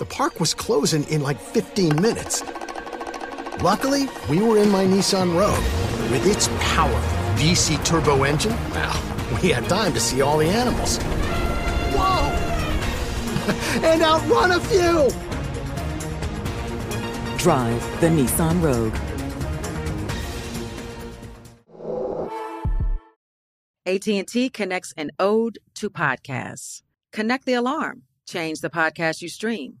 the park was closing in like 15 minutes. Luckily, we were in my Nissan Rogue. With its powerful VC turbo engine, well, we had time to see all the animals. Whoa! and outrun a few! Drive the Nissan Rogue. AT&T connects an ode to podcasts. Connect the alarm. Change the podcast you stream.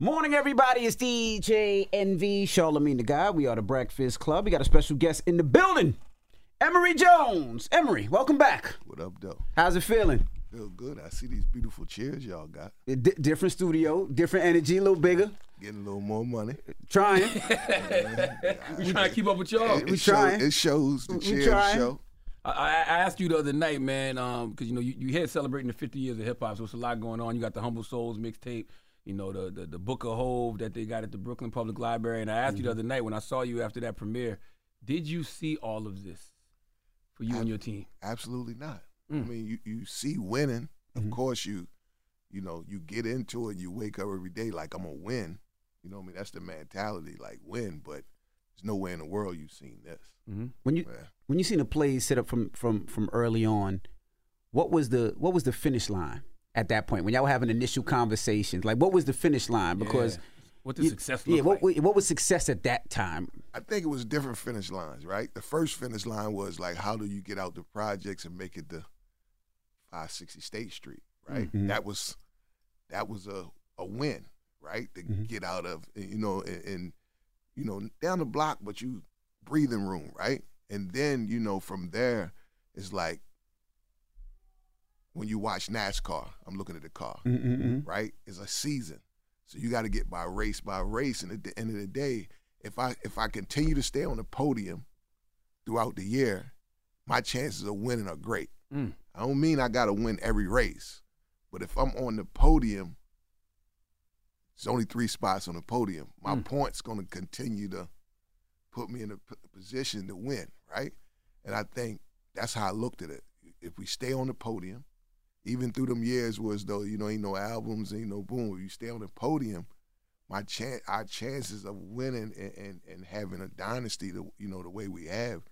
Morning, everybody. It's DJ Envy, Charlamagne tha God. We are the Breakfast Club. We got a special guest in the building, Emory Jones. Emory, welcome back. What up, though? How's it feeling? Feel good. I see these beautiful chairs y'all got. D- different studio, different energy, a little bigger. Getting a little more money. Trying. we trying to keep up with y'all. It, We it show- trying. it shows the We chairs trying. show. I, I I asked you the other night, man, um, because you know you, you had celebrating the 50 years of hip hop, so it's a lot going on. You got the Humble Souls mixtape, you know the, the the Book of Hov that they got at the Brooklyn Public Library, and I asked you the other night when I saw you after that premiere, did you see all of this for you and your team? Absolutely not. Mm. I mean, you, you see winning. Of Mm-hmm. course, you you know you get into it. You wake up every day like I'm gonna win. You know what I mean? That's the mentality, like win. But there's no way in the world you've seen this. When you Yeah. when you seen the plays set up from from from early on, what was the what was the finish line at that point when y'all were having initial conversations? Like, what was the finish line? Because Yeah. what the you- success Yeah, look what like? what was success at that time? I think it was different finish lines, right? The first finish line was like, how do you get out the projects and make it to 560 State Street, right? Mhm. That was that was a a win, right? To Mhm. get out of you know and, and you know down the block, but you breathing room, right? And then you know from there, it's like when you watch NASCAR. I'm looking at the car Mm-mm-mm. right? It's a season. So you got to get by race by race. And at the end of the day, if I if I continue to stay on the podium throughout the year, my chances of winning are great. Mm. I don't mean I got to win every race, but if I'm on the podium, it's only three spots on the podium. My Mm. points going to continue to put me in a p- position to win, right? And I think that's how I looked at it. If we stay on the podium, even through them years was though you know ain't no albums, ain't no boom. You stay on the podium, my chance, our chances of winning and, and, and having a dynasty, the you know the way we have,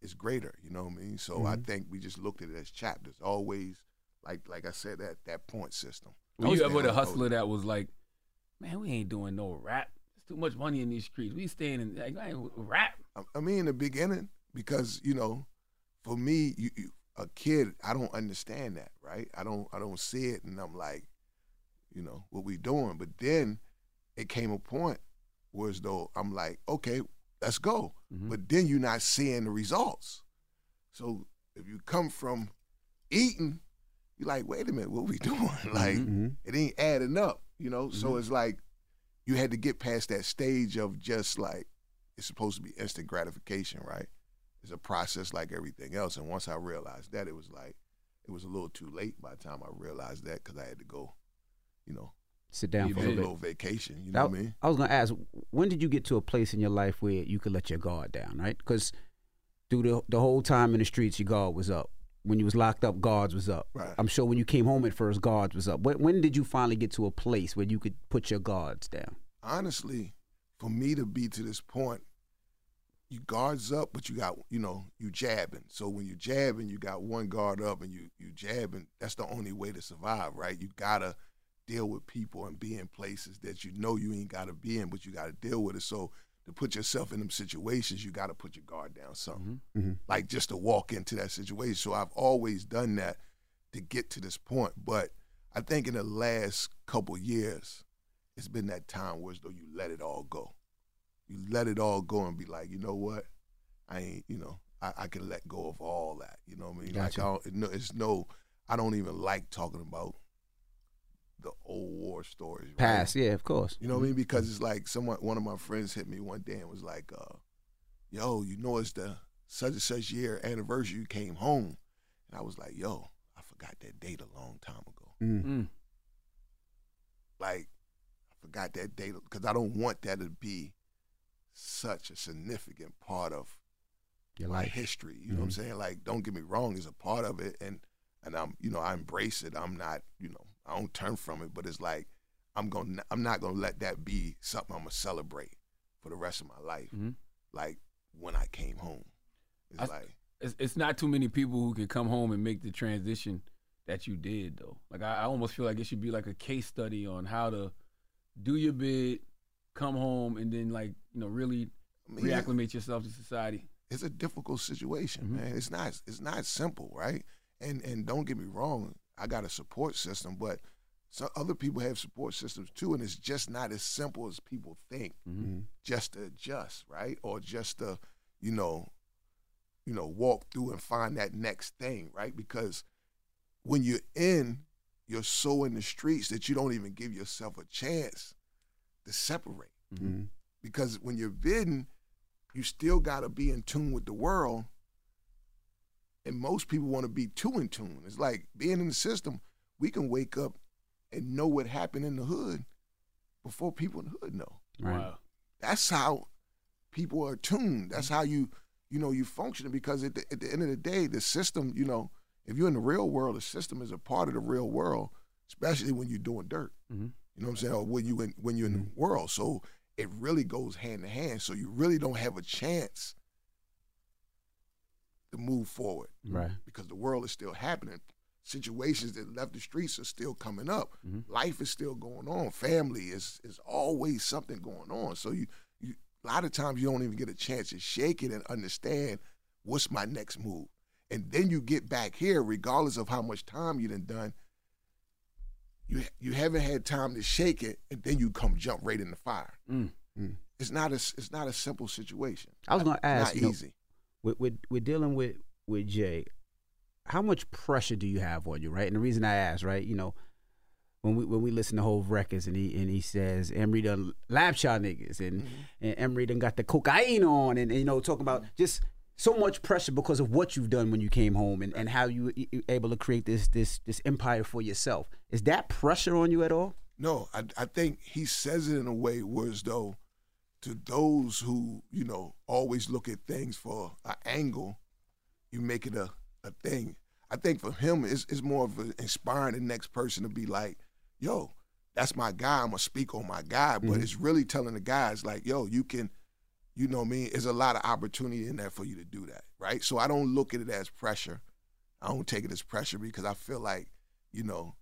is greater. You know what I mean? So I mm-hmm. think we just looked at it as chapters. Always like like I said that that point system. Were you ever the the hustler podium. that was like, man, we ain't doing no rap. There's too much money in these streets. We staying in like, I ain't rap. I- I mean, in the beginning, because you know, for me, you, you a kid, I don't understand that, right? I don't, I don't see it, and I'm like, you know, what we doing? But then it came a point where as though I'm like, okay, let's go. Mhm. But then you're not seeing the results. So if you come from eating, you're like, wait a minute, what we doing? like, Mm-hmm. it ain't adding up, you know. So it's like you had to get past that stage of just like it's supposed to be instant gratification, right? It's a process like everything else. And once I realized that, it was like it was a little too late by the time I realized that because I had to go, you know, Sit down for a little vacation. You know That- what I mean? I was gonna ask, when did you get to a place in your life where you could let your guard down, right? Because through the the whole time in the streets, your guard was up. When you was locked up, guards was up. Right. I'm sure when you came home at first, guards was up. When, when did you finally get to a place where you could put your guards down? honestly, for me to be to this point, you guards up, but you got you know you jabbing. So when you jabbing, you got one guard up, and you you jabbing. That's the only way to survive, right? You gotta deal with people and be in places that you know you ain't gotta be in, but you gotta deal with it. So to put yourself in them situations, you gotta put your guard down. Something Mhm. like just to walk into that situation. So I've always done that to get to this point, but I think in the last couple years it's been that time where as though you let it all go. You let it all go and be like, you know what? I ain't, you know, I, I can let go of all that. You know what I mean? Gotcha. Like, I don't, no, it's no, I don't even like talking about the old war stories. right? Past, yeah, of course. You know what I mean? Because it's like someone, one of my friends hit me one day and was like, uh, "Yo, you know it's the such and such year anniversary you came home," and I was like, "Yo, I forgot that date a long time ago. Mm. Mm. Like, I forgot that date because I don't want that to be such a significant part of Your life. history. You know what I'm saying? Like, don't get me wrong, it's a part of it, and and I'm, you know, I embrace it. I'm not, you know, I don't turn from it, but it's like I'm gonna, I'm not gonna let that be something I'm gonna celebrate for the rest of my life. Mhm. Like when I came home, it's I- like It's, it's not too many people who can come home and make the transition that you did, though. Like I, I almost feel like it should be like a case study on how to do your bid, come home, and then like you know really I mean, reacclimate yourself to society. it's a difficult situation, Mhm. man. It's not it's not simple, right? And and don't get me wrong, I got a support system, but so other people have support systems too, and it's just not as simple as people think. Mm-hmm. Just to adjust, right? Or just to, you know, you know, walk through and find that next thing, right? Because when you're in, you're so in the streets that you don't even give yourself a chance to separate Mhm. because when you're bidding, you still got to be in tune with the world. And most people want to be too in tune. It's like being in the system, we can wake up and know what happened in the hood before people in the hood know. Right. Wow. That's how people are tuned. That's how you, you know, you function because at the, at the end of the day, the system, you know, if you're in the real world, the system is a part of the real world, especially when you're doing dirt. Mhm. You know what I'm saying? Or when you in when you're in the world. So it really goes hand in hand. So you really don't have a chance to move forward Right. because the world is still happening. Situations that left the streets are still coming up. Mhm. Life is still going on. Family is is always something going on. So you you a lot of times you don't even get a chance to shake it and understand what's my next move. And then you get back here, regardless of how much time you done done. You you haven't had time to shake it, and then you come jump right in the fire. Mm. Mm. It's not a it's not a simple situation. I was gonna ask. not you know, easy. we're, we're, we're dealing with with Jay. How much pressure do you have on you, right? And the reason I ask, right, you know, when we when we listen to Hov records and he and he says Emory done lab y'all niggas and Mm-hmm. and Emory done got the cocaine on and, and you know talking about just so much pressure because of what you've done when you came home and, and how you you able to create this this this empire for yourself. Is that pressure on you at all? No, I, I think he says it in a way where as though to those who, you know, always look at things for an angle, you make it a, a thing. I think for him, it's, it's more of a inspiring the next person to be like, yo, that's my guy. I'm going to speak on my guy. But mm-hmm. it's really telling the guys, like, yo, you can, you know what I mean? There's a lot of opportunity in there for you to do that, right? So I don't look at it as pressure. I don't take it as pressure because I feel like you know,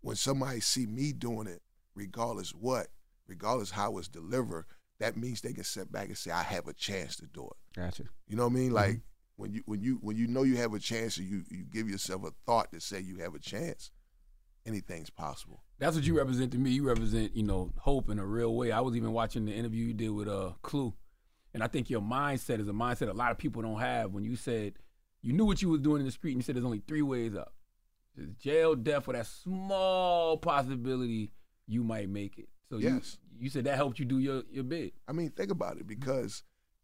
when somebody see me doing it, regardless what, regardless how it's delivered, that means they can sit back and say, I have a chance to do it. Gotcha. You know what I mean? Like when you when you when you know you have a chance and you you give yourself a thought to say you have a chance, anything's possible. That's what you represent to me. You represent, you know, hope in a real way. I was even watching the interview you did with uh Clue, and I think your mindset is a mindset a lot of people don't have. When you said you knew what you was doing in the street, and you said there's only three ways up: There's jail, death, or that small possibility you might make it. So Yes. you you said that helped you do your your bid. I mean, think about it because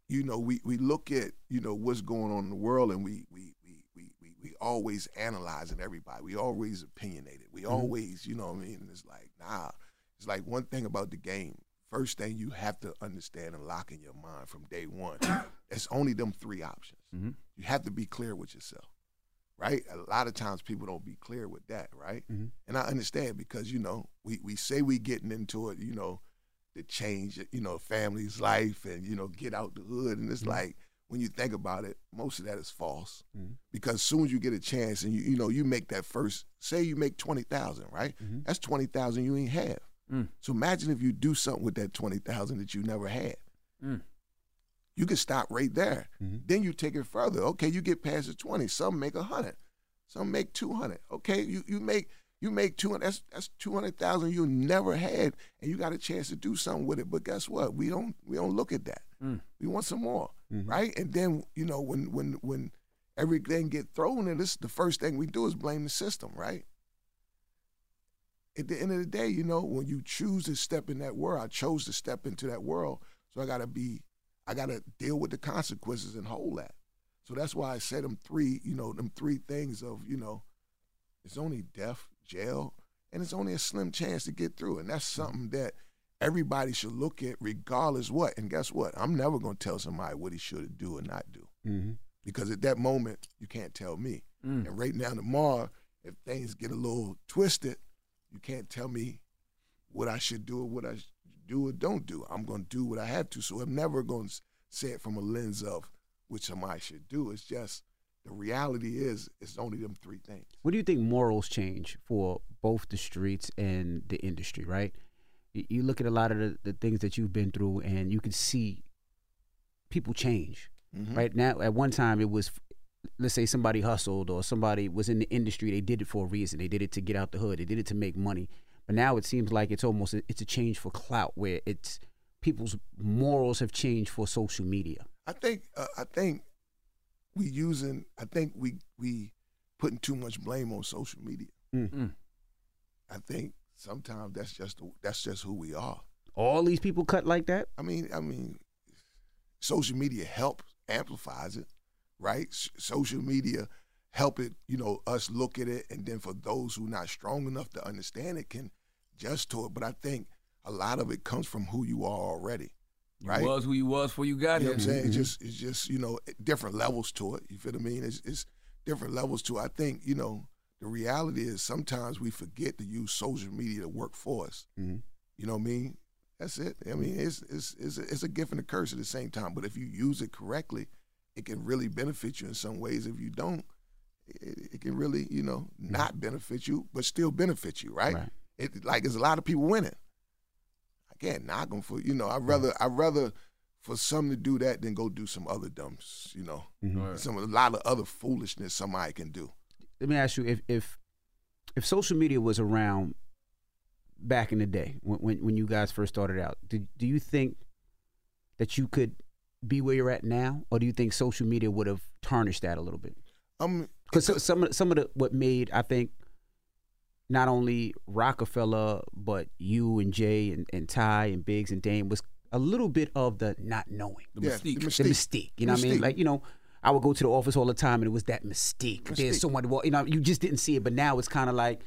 you know we we look at you know what's going on in the world and we we we we we, we always analyzing everybody. We always opinionated. We mm-hmm. always you know what I mean. It's like nah. It's like one thing about the game. First thing you have to understand and lock in your mind from day one. it's only them three options. Mhm. You have to be clear with yourself, right? A lot of times people don't be clear with that, right? Mhm. And I understand because you know we we say we getting into it, you know, to change, you know, family's life and you know get out the hood, and it's like when you think about it, most of that is false Mhm. because soon as you get a chance and you you know you make that first, say you make twenty thousand, right? Mhm. That's twenty thousand you ain't have. Mm. So imagine if you do something with that twenty thousand that you never had. Mm. You can stop right there. Mhm. Then you take it further. Okay, you get past the twenty. Some make a hundred. Some make two hundred. Okay, you you make you make two hundred. That's that's two hundred thousand you never had, and you got a chance to do something with it. But guess what? We don't we don't look at that. Mm. We want some more, Mhm. right? And then you know when when when everything get thrown in, this the first thing we do is blame the system, right? At the end of the day, you know, when you choose to step in that world, I chose to step into that world, so I gotta be, I gotta deal with the consequences and hold that. So that's why I said them three, you know, them three things of, you know, it's only death, jail, and it's only a slim chance to get through. And that's something that everybody should look at regardless what. And guess what? I'm never gonna tell somebody what he should do or not do. Mhm. Because at that moment, you can't tell me. Mm. And right now, tomorrow, if things get a little twisted, you can't tell me what I should do or what I do or don't do. I'm going to do what I have to. So I'm never going to say it from a lens of what somebody should do. It's just the reality is it's only them three things. What do you think morals change for both the streets and the industry, right? You- look at a lot of the, the things that you've been through and you can see people change. Mhm. Right now, at one time, it was, let's say somebody hustled or somebody was in the industry. They did it for a reason. They did it to get out the hood. They did it to make money. But now it seems like it's almost it's a change for clout, where it's people's morals have changed for social media. I think uh, I think we using I think we we putting too much blame on social media. Mm. Mm. I think sometimes that's just that's just who we are. All these people cut like that. I mean, I mean, social media helps amplifies it, right? Social media help it, you know, us look at it, and then for those who not strong enough to understand it, can adjust to it. But I think a lot of it comes from who you are already, You right? was who you was before you got You know what I'm saying? It's just it's just you know different levels to it. You feel what I mean? It's, it's different levels to it. I think you know the reality is sometimes we forget to use social media to work for us. Mhm. You know what I mean? That's it. I mean, it's it's it's a, it's a gift and a curse at the same time. But if you use it correctly, it can really benefit you in some ways. If you don't, it, it can really you know not benefit you, but still benefit you, right? Right. It like there's a lot of people winning. I can't knock them for you know. I would rather I would rather for some to do that than go do some other dumps. You know, Mhm. some a lot of other foolishness somebody can do. let me ask you if if if social media was around back in the day when when, when you guys first started out do, do you think that you could be where you're at now or do you think social media would have tarnished that a little bit Um, because some of some of the what made i think not only rockefeller but you and jay and, and ty and biggs and dame was a little bit of the not knowing The yeah, mystique. the the mystique. You know what I mean? Like, you know, I would go to the office all the time and it was that mystique. There's Mystique. someone, well, you know, you just didn't see it. But now it's kind of like,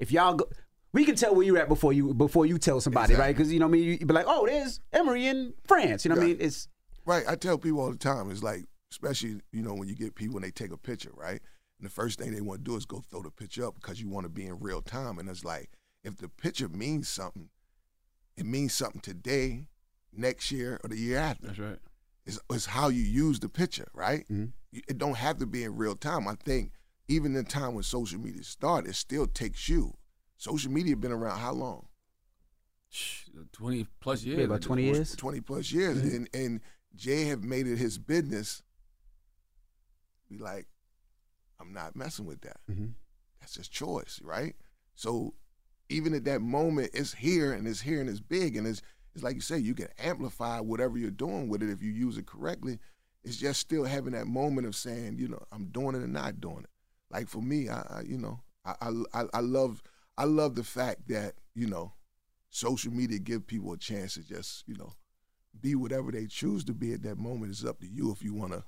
if y'all go, we can tell where you're at before you before you tell somebody, right? Because, you know what I mean? you'd be like, oh, there's Emory in France. You know what I mean? It's, Right. I tell people all the time, it's like, especially, you know, when you get people and they take a picture, right? And the first thing they want to do is go throw the picture up because you want to be in real time. And it's like, if the picture means something, it means something today, next year, or the year after. That's right. It's, it's how you use the picture, right? Mhm. It don't have to be in real time. I think even in time when social media started, it still takes you. Social media been around how long? Twenty plus years. Yeah, about 20 years. 20 plus years. Mm-hmm. And and Jay have made it his business. Be like, I'm not messing with that. Mhm. That's his choice, right? So even at that moment, it's here and it's here and it's big and it's it's like you say, you can amplify whatever you're doing with it if you use it correctly. It's just still having that moment of saying, you know, I'm doing it and not doing it. Like for me, I, I you know, I, I I love I love the fact that you know, social media give people a chance to just you know, be whatever they choose to be at that moment. It's up to you if you want to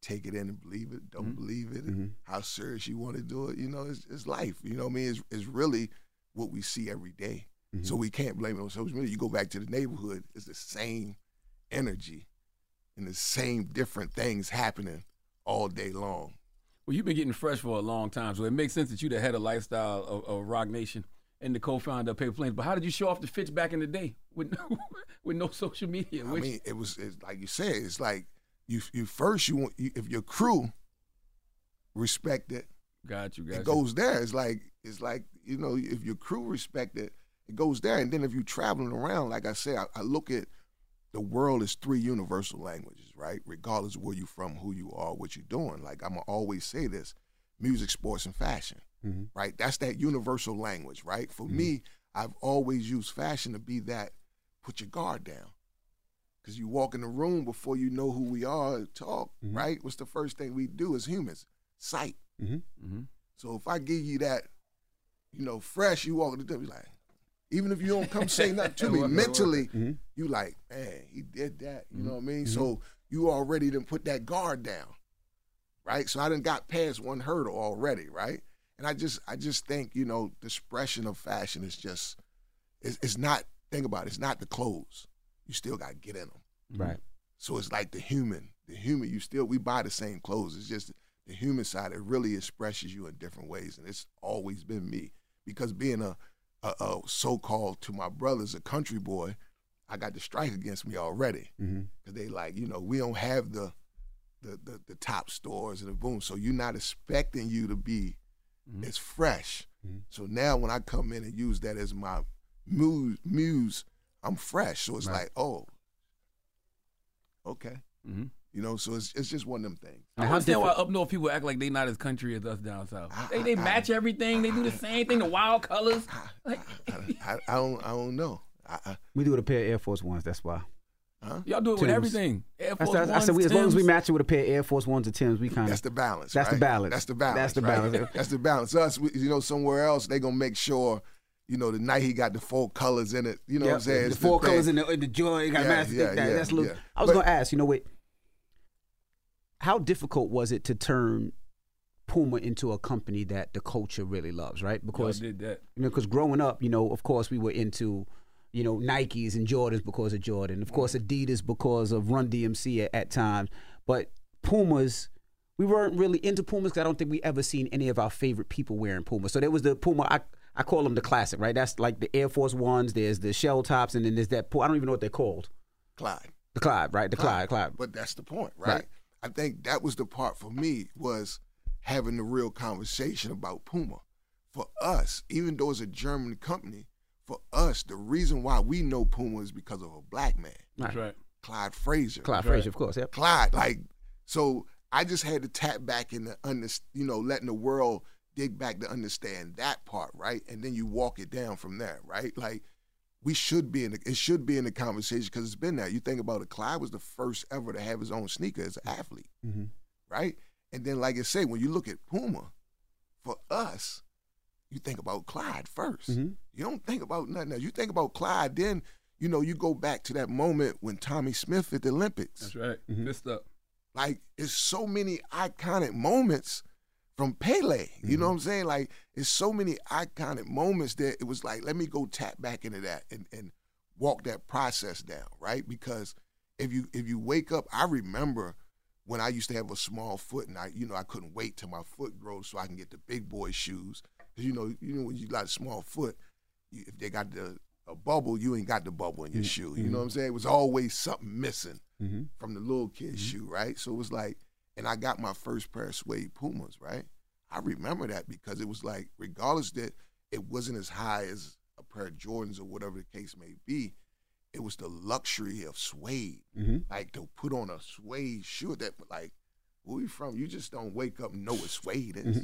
take it in and believe it, don't mm-hmm. believe it, and how serious you want to do it. You know, it's, it's life. You know what I mean? It's, it's really what we see every day. Mm-hmm. So we can't blame it on social media. You go back to the neighborhood, it's the same energy and the same different things happening all day long. Well, you've been getting fresh for a long time, so it makes sense that you're the head of lifestyle of, of Roc Nation and the co-founder of Paper Planes. But how did you show off the fits back in the day with no, with no social media? I Which- mean, it was it's like you said. It's like you you first you want you, if your crew respect it, got you, got it you. goes there. It's like it's like you know if your crew respect it, it goes there. And then if you're traveling around, like I said, I, I look at the world as three universal languages, right? Regardless of where you're from, who you are, what you're doing. Like I'm always say this: music, sports, and fashion. Mm-hmm. Right? That's that universal language, right? For mm-hmm. me, I've always used fashion to be that. Put your guard down. Because you walk in the room before you know who we are, talk, mm-hmm. right? What's the first thing we do as humans? Sight. Mm-hmm. So if I give you that, you know, fresh, you walk in the door, you like, even if you don't come say nothing to me, Work, work, mentally, Mm-hmm. you like, man, he did that. You know what I mean? So you already done put that guard down, right? So I done got past one hurdle already, right? And I just, I just think, you know, the expression of fashion is just, it's, it's not. Think about it. It's not the clothes. You still got to get in them. Right. So it's like the human, the human. You still we buy the same clothes. It's just the human side. It really expresses you in different ways, and it's always been me. Because being a, a, a so-called to my brothers a country boy, I got the strike against me already. Mm-hmm. Cause they like you know we don't have the the the, the top stores and the boom. So you're not expecting you to be as fresh. So now when I come in and use that as my muse, muse I'm fresh. So it's Right. like oh, okay. Mm-hmm. You know, so it's it's just one of them things. I how understand why up north people act like they not as country as us down south. I- They they I- match everything. They do the same thing. The wild colors. Like, I, I don't I don't know. I, I, We do it a pair of Air Force Ones. That's why. Y'all do it with everything. Air That's Force the- I said we, as long as we match it with a pair of Air Force Ones or Tims, we kind of. that's the balance. That's the balance. That's the balance. That's the right? balance. that's the balance. Us, we, you know, somewhere else they gonna make sure. You know, the night he got the four colors in it. You know what I'm saying? The It's four thing. colors in the, in the joint. Got Yeah, master yeah, that. yeah, That's a little, yeah. I was But- gonna ask. You know what? How difficult was it to turn Puma into a company that the culture really loves? Right? Because did that. you know, because growing up, you know, of course, we were into, you know, Nikes and Jordans because of Jordan. Of course, Adidas because of Run DMC at, at times. But Pumas, we weren't really into Pumas because I don't think we ever seen any of our favorite people wearing Puma. So there was the Puma. I I call them the classic, right? That's like the Air Force Ones. There's the shell tops, and then there's that. I don't even know what they're called. Clyde. The Clyde, right? The Clyde, Clyde. But that's the point, right? Right. I think that was the part for me was having the real conversation about Puma. For us, even though it's a German company, for us, the reason why we know Puma is because of a black man, That's right. Clyde Frazier. Clyde Frazier, of course. Yep. Clyde, like, so I just had to tap back in the under, you know, letting the world dig back to understand that part, right? And then you walk it down from there, right? Like, we should be in the, it should be in the conversation because it's been there. You think about it, Clyde was the first ever to have his own sneaker as an athlete, Mhm. right? And then, like I say, when you look at Puma, for us, you think about Clyde 1st Mhm. You don't think about nothing else. You think about Clyde, then you know you go back to that moment when Tommy Smith at the Olympics. That's right. Mm-hmm. Fist up. Like it's so many iconic moments from Pele. You know what I'm saying? Like it's so many iconic moments that it was like, let me go tap back into that and, and walk that process down, right? Because if you if you wake up, I remember when I used to have a small foot and I, you know, I couldn't wait till my foot grows so I can get the big boy shoes. You know, you know when you got a small foot, you, if they got the a bubble, you ain't got the bubble in your shoe. You know what I'm saying? It was always something missing Mhm. from the little kid's shoe, right? So it was like and I got my first pair of suede Pumas, right? I remember that because it was like, regardless that it wasn't as high as a pair of Jordans or whatever the case may be, it was the luxury of suede. Mm-hmm. Like to put on a suede shoe that, like, where you from? You just don't wake up and know what suede is.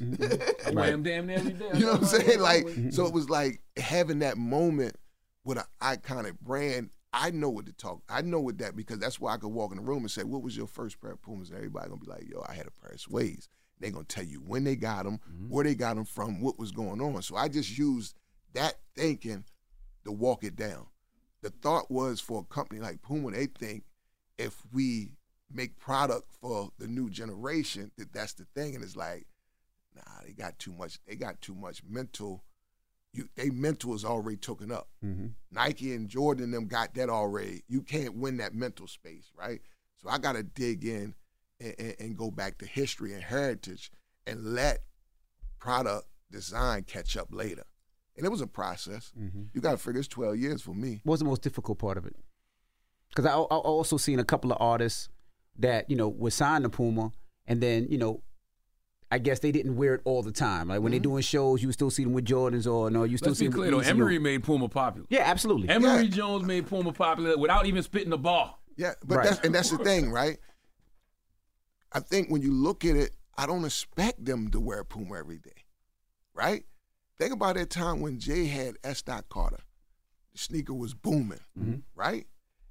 I wear them damn every day. You know what I'm saying? Like, Mm-hmm. so it was like having that moment with an iconic brand. I know what to talk. I know what that because that's why I could walk in the room and say, "What was your first pair of Pumas?" And everybody gonna be like, "Yo, I had a pair of Suedes." They're gonna tell you when they got them, where they got them from, what was going on. So I just used that thinking to walk it down. The thought was for a company like Puma, they think if we make product for the new generation, that that's the thing. And it's like, nah, they got too much. They got too much mental. You, they mental is already taken up. Mm-hmm. Nike and Jordan and them got that already. You can't win that mental space, right? So I got to dig in and, and, and go back to history and heritage and let product design catch up later. And it was a process. Mm-hmm. You got to figure it's 12 years for me. What was the most difficult part of it? Because I, I also seen a couple of artists that you know were signed to Puma, and then you know, I guess they didn't wear it all the time. Like when they're mm-hmm. doing shows, you still see them with Jordans, or no, you still Let's see be them clear with though. Emory made Puma popular. Yeah, absolutely. Emory Yeah. Jones made Puma popular without even spitting the ball. Yeah, but Right. that's and that's the thing, right? I think when you look at it, I don't expect them to wear Puma every day, right? Think about that time when Jay had S. Dot Carter. The sneaker was booming, mm-hmm. right?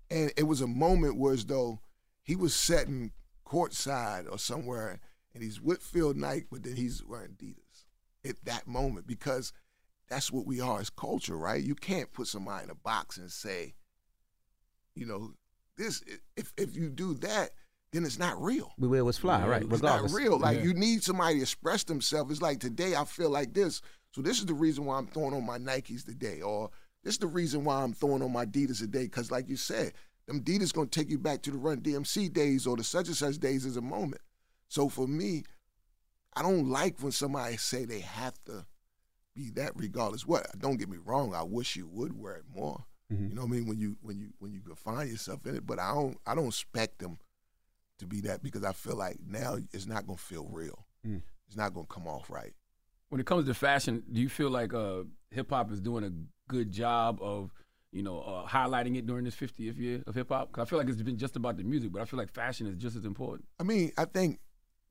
And it was a moment where as though he was sitting courtside or somewhere, and he's Whitfield Phil Knight, but then he's wearing Adidas at that moment because that's what we are as culture, right? You can't put somebody in a box and say, you know, this if if you do that, then it's not real. We wear what's fly, right? It's Regardless. not real. Like Yeah. you need somebody to express themselves. It's like today I feel like this. So this is the reason why I'm throwing on my Nikes today. Or this is the reason why I'm throwing on my Adidas today. Cause like you said, them Adidas gonna take you back to the run DMC days or the such and such days as a moment. So for me, I don't like when somebody say they have to be that regardless what. Don't get me wrong, I wish you would wear it more. Mhm. You know what I mean? When you when you when you can find yourself in it. But I don't I don't expect them to be that because I feel like now it's not gonna feel real. Mm. It's not gonna come off right. When it comes to fashion, do you feel like uh, hip hop is doing a good job of, you know, uh, highlighting it during this 50th year of hip hop? Because I feel like it's been just about the music, but I feel like fashion is just as important. I mean, I think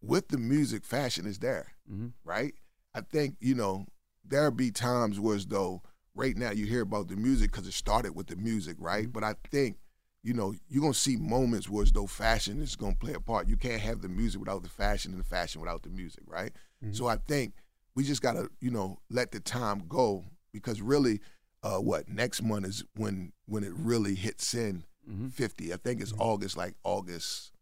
with the music, fashion is there, Mhm. right? I think you know there'll be times where as though right now you hear about the music because it started with the music, right? But I think you know you're gonna see moments where as though fashion is gonna play a part. You can't have the music without the fashion and the fashion without the music, right? So I think we just gotta you know let the time go because really, uh, what next month is when when it really hits in Mhm. 50. I think it's August, like August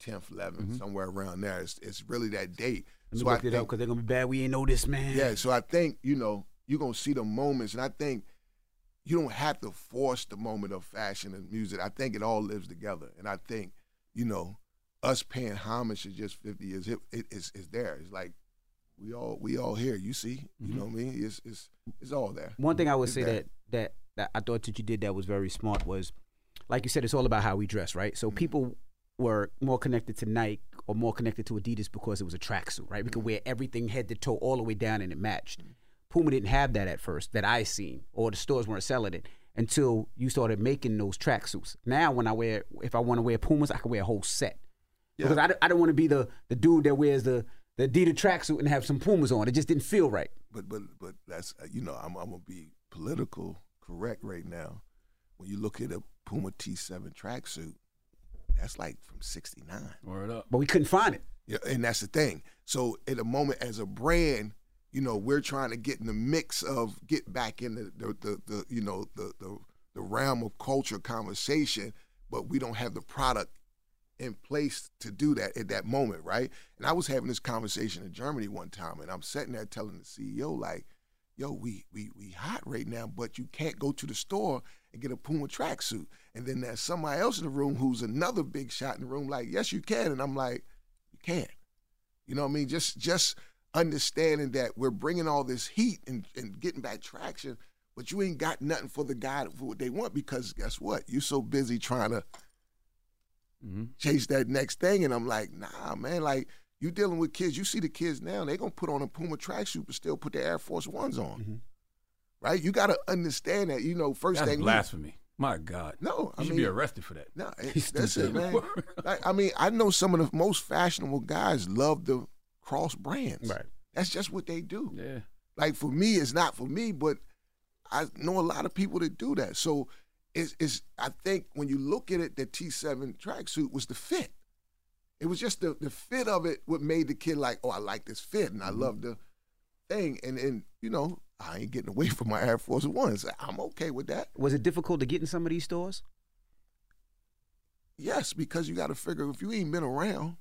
10th, 11th, somewhere around there. It's, it's really that date. Let So I look it up think, because they're gonna be bad. We ain't know this, man. yeah, so I think, you know, you're to see the moments. And I think you don't have to force the moment of fashion and music. I think it all lives together. And I think, you know, us paying homage to just 50 years, it, it, it's, it's there. It's like, we all we all here. You see, you mm-hmm. know what I mean? It's it's it's all there. One thing I would It's say that, that that I thought that you did that was very smart was, like you said, it's all about how we dress, right? So mm-hmm. people were more connected to Nike or more connected to Adidas because it was a tracksuit, right? We could mm-hmm. wear everything head to toe all the way down and it matched. Puma didn't have that at first that I seen, or the stores weren't selling it until you started making those tracksuits. Now, when I wear, if I want to wear Pumas, I can wear a whole set because I, don't- I don't want to be the the dude that wears the the Adidas tracksuit and have some Pumas on. It just didn't feel right. but but but that's uh, you know I'm I'm gonna be political correct right now. When you look at a Puma T7 tracksuit, that's like from '69. Word up. But we couldn't find it. Yeah, and that's the thing. So at a moment as a brand, you know, we're trying to get in the mix of get back in the the, the, the you know the, the the realm of culture conversation, but we don't have the product in place to do that at that moment, right? And I was having this conversation in Germany one time, and I'm sitting there telling the CEO like, "Yo, we we we hot right now, but you can't go to the store and get a Puma tracksuit." And then there's somebody else in the room who's another big shot in the room, like, "Yes, you can," and I'm like, "You can't." You know what I mean? Just just understanding that we're bringing all this heat and, and getting back traction, but you ain't got nothing for the guy for what they want because guess what? You're so busy trying to Mm-hmm. chase that next thing. And I'm like, nah, man, like you dealing with kids. You see the kids now, they gonna put on a Puma tracksuit but still put their Air Force Ones on. Mm-hmm. Right? You gotta understand that, you know, first That's thing blasphemy. My God. No, I you should mean be arrested for that. No, it- that's it, man. Like, I mean, I know some of the most fashionable guys love the cross brands. Right. That's just what they do. Yeah. Like for me, it's not for me, but I know a lot of people that do that. So it's, it's I think when you look at it, the T7 tracksuit was the fit. It was just the, the fit of it what made the kid like, oh, I like this fit and I mm-hmm. love the thing. And and you know, I ain't getting away from my Air Force Ones. I'm okay with that. Was it difficult to get in some of these stores? Yes, because you got to figure if you ain't been around,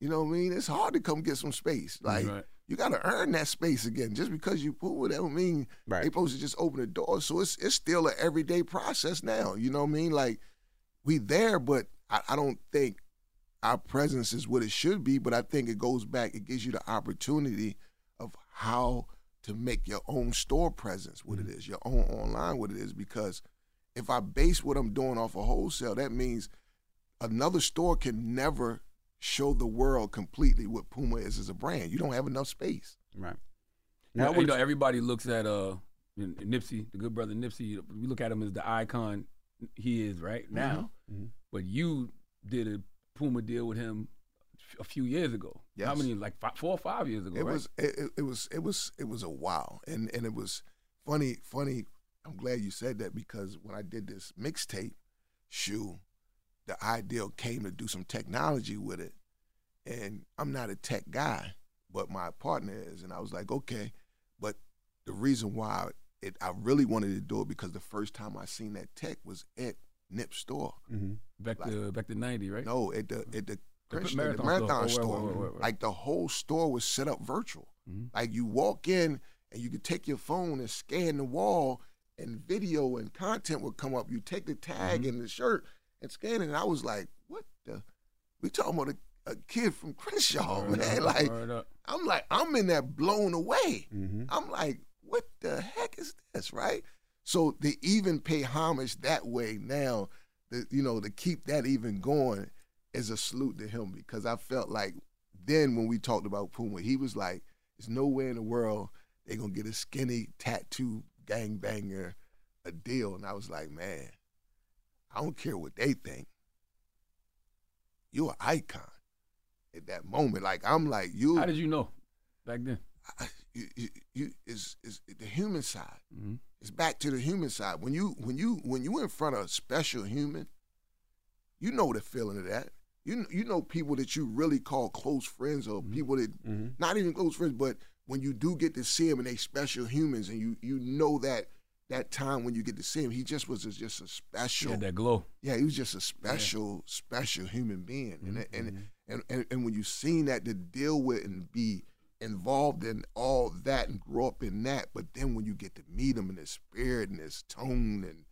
you know what I mean. It's hard to come get some space. Like right. You got to earn that space again. Just because you pull it, that don't mean Right. they supposed to just open the door. So it's it's still an everyday process now. You know what I mean? Like we there, but I, I don't think our presence is what it should be. But I think it goes back. It gives you the opportunity of how to make your own store presence what it mm. is, your own online what it is. Because if I base what I'm doing off of wholesale, that means another store can never show the world completely what Puma is as a brand. You don't have enough space. Right. Now, Now, you know, everybody looks at uh Nipsey, the good brother Nipsey. We look at him as the icon he is right now. Mhm. But you did a Puma deal with him a few years ago. How many? Like five, four or five years ago, It right? was it, it- it was it was it was a while, and and it was funny funny. I'm glad you said that because when I did this mixtape, shoe, the idea came to do some technology with it, and I'm not a tech guy, but my partner is, and I was like, okay, but the reason why it I really wanted to do it because the first time I seen that tech was at Nip store. mm-hmm. back to back to ninety, right? No, at the at the The Christian- Marathon the marathon store. store. Oh. Like the whole store was set up virtual. Mhm. Like you walk in and you could take your phone and scan the wall, and video and content would come up. You take the tag Mm-hmm. and the shirt and scan it. And I was like, what the? We talking about a, a kid from Crenshaw, Word man. up, Like. I'm like I'm in there blown away. Mm-hmm. I'm like, what the heck is this, right? So to even pay homage that way now, the, you know, to keep that even going is a salute to him because I felt like then when we talked about Puma, he was like, there's no way in the world they're gonna get a skinny tattoo gangbanger a deal. And I was like, man, I don't care what they think. You're an icon at that moment. Like I'm like you How did you know back then? I- you, you, you is is the human side. Mm-hmm. It's back to the human side. When you when you when you in front of a special human, you know the feeling of that. You you know people that you really call close friends or people that Mm-hmm. not even close friends, but when you do get to see them and they special humans, and you you know that that time when you get to see him, he just was a- just a special. Yeah, that glow. Yeah, he was just a special, special human being, and, mm-hmm. and, and and and when you seen that to deal with and be involved in all that and grow up in that, but then when you get to meet him and his spirit and his tone and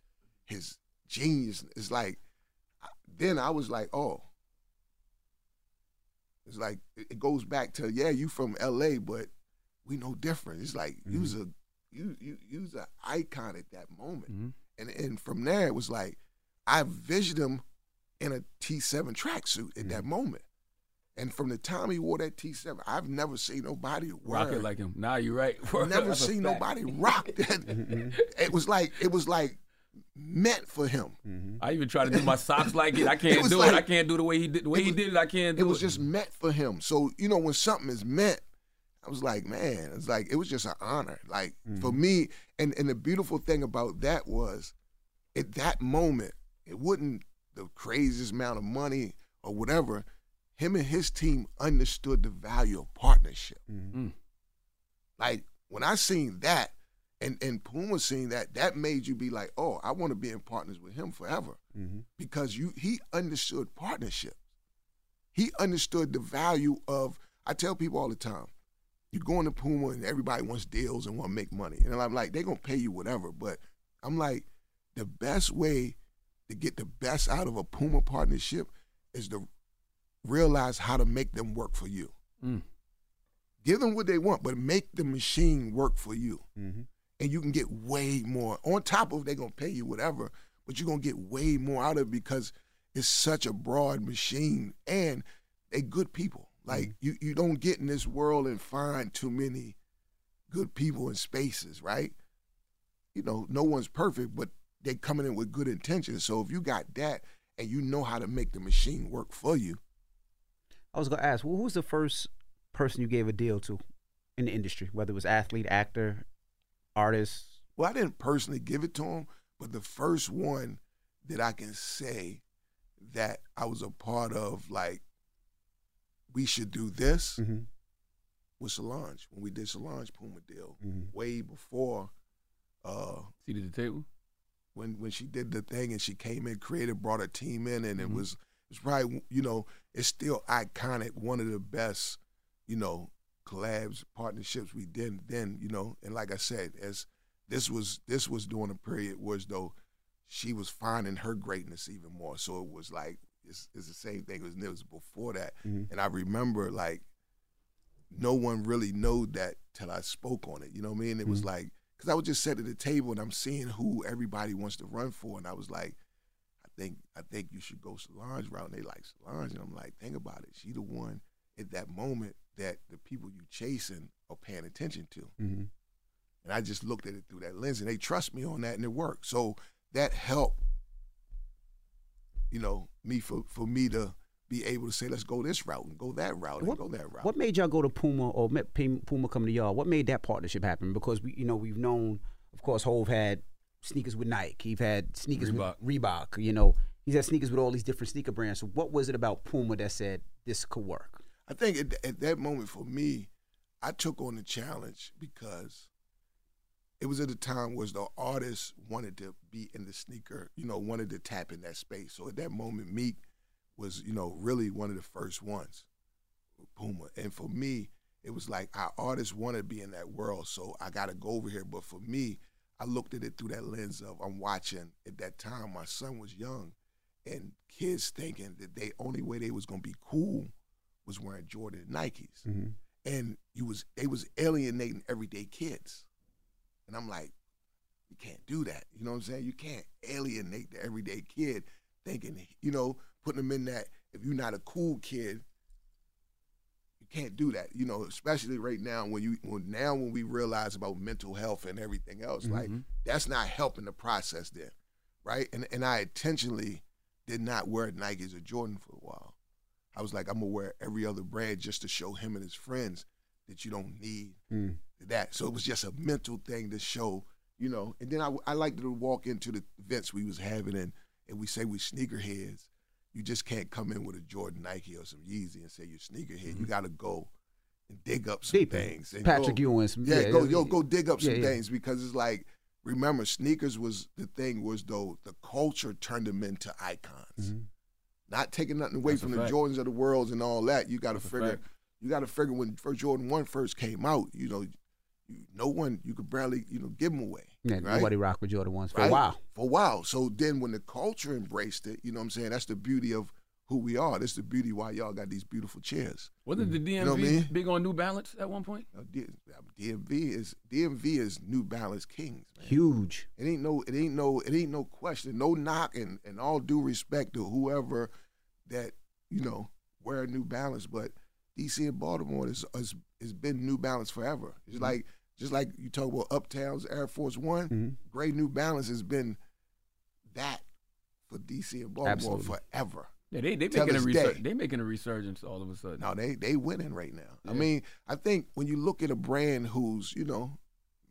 his genius, it's like then I was like, oh, it's like it it goes back to yeah, you from L.A., but we know different. It's like he mm-hmm. was a you you you was an icon at that moment. Mhm. And and from there it was like I visioned him in a T7 tracksuit at that mm-hmm. moment. And from the time he wore that T7, I've never seen nobody Rock it like him. Nah, you're right. never seen nobody rock that. Mm-hmm. it was like it was like meant for him. Mm-hmm. I even try to do my socks like it. I can't was do it. I can't do the way he did. The way it he did it, I can't do It it. was just meant for him. So, you know, when something is meant, I was like, man, it's like it was just an honor. Like for me, and and the beautiful thing about that was at that moment, it wasn't the craziest amount of money or whatever. Him and his team understood the value of partnership. Mm. Like when I seen that, and and Puma seen that, that made you be like, oh, I want to be in partners with him forever Mm-hmm. because you he understood partnership. He understood the value of. I tell people all the time, you go into Puma and everybody wants deals and want to make money, and I'm like, they're gonna pay you whatever. But I'm like, the best way to get the best out of a Puma partnership is to realize how to make them work for you. Mm. Give them what they want, but make the machine work for you Mm-hmm. and you can get way more on top of they're gonna pay you whatever, but you're gonna get way more out of it because it's such a broad machine, and they good people. Like you, you don't get in this world and find too many good people in spaces, right? You know, no one's perfect, but they coming in with good intentions. So if you got that and you know how to make the machine work for you, I was gonna ask, well, who's the first person you gave a deal to in the industry, whether it was athlete, actor, artist? Well, I didn't personally give it to him, but the first one that I can say that I was a part of, like, we should do this, Mm-hmm. was Solange. When we did Solange Puma deal, Mhm. way before uh, Seat at the table. when when she did the thing and she came in, created, brought a team in, and it Mhm. was it was probably you know it's still iconic, one of the best you know collabs partnerships we did then you know, and like I said, as this was this was during a period where though she was finding her greatness even more, so it was like it's, it's the same thing as it was before that, Mhm. and I remember like no one really know that till I spoke on it. You know what I mean? It was Mhm. like because I was just sitting at the table and I'm seeing who everybody wants to run for, and I was like, I think I think you should go Solange route. And they like Solange, and I'm like, think about it. She the one at that moment that the people you chasing are paying attention to. Mm-hmm. And I just looked at it through that lens, and they trust me on that, and it worked. So that helped, you know, me for for me to be able to say, let's go this route and go that route and What- go that route. What made y'all go to Puma or Puma come to y'all? What made that partnership happen? Because we, you know, we've known, of course, Hov had sneakers with Nike. He's had sneakers Reebok. with Reebok. You know, he's had sneakers with all these different sneaker brands. So what was it about Puma that said this could work? I think at, at that moment for me, I took on the challenge because it was at a time where the artists wanted to be in the sneaker, you know, wanted to tap in that space. So at that moment, Meek was, you know, really one of the first ones, Puma. And for me, it was like our artists want to be in that world, so I got to go over here. But for me, I looked at it through that lens of I'm watching. At that time, my son was young, and kids thinking that they only way they was gonna be cool was wearing Jordan and Nikes, Mm-hmm. and you was they was alienating everyday kids, and I'm like, you can't do that. You know what I'm saying? You can't alienate the everyday kid, thinking you know putting them in that. If you're not a cool kid, you can't do that. You know, especially right now when you when now when we realize about mental health and everything else, like Mhm. that's not helping the process then, right? And and I intentionally did not wear Nikes or Jordan for a while. I was like, I'm gonna wear every other brand just to show him and his friends that you don't need Mm. that. So it was just a mental thing to show, you know. And then I, I liked to walk into the events we was having, and and we say we sneakerheads. You just can't come in with a Jordan Nike or some Yeezy and say you're sneakerhead. You got to go and dig up some Deep things. And Patrick go, Ewing. some- yeah, go yo go dig up some yeah, yeah. things because it's like remember sneakers was the thing was though the culture turned them into icons. Mhm. Not taking nothing away That's from the fact. Jordans of the world and all that. You got to figure. You got to figure when first Jordan one first came out, you know, you, no one you could barely you know give them away. Yeah, right? nobody rocked with Jordan ones for Right? a while. For a while. So then when the culture embraced it, you know what I'm saying? That's the beauty of who we are. That's the beauty why y'all got these beautiful chairs. Wasn't the DMV know what I mean? big on New Balance at one point? Uh, D- DMV is DMV is New Balance kings, man. Huge. It ain't no, it ain't no, it ain't no question, no knock, and, and all due respect to whoever that you know wear a New Balance, but DC and Baltimore is has, has been New Balance forever. It's Mm-hmm. like just like you talk about Uptown's Air Force One, Mhm. Gray New Balance has been that for DC and Baltimore Absolutely. Yeah, forever. they they making a this resur- they making a resurgence all of a sudden. No, they they winning right now. I mean, I think when you look at a brand who's you know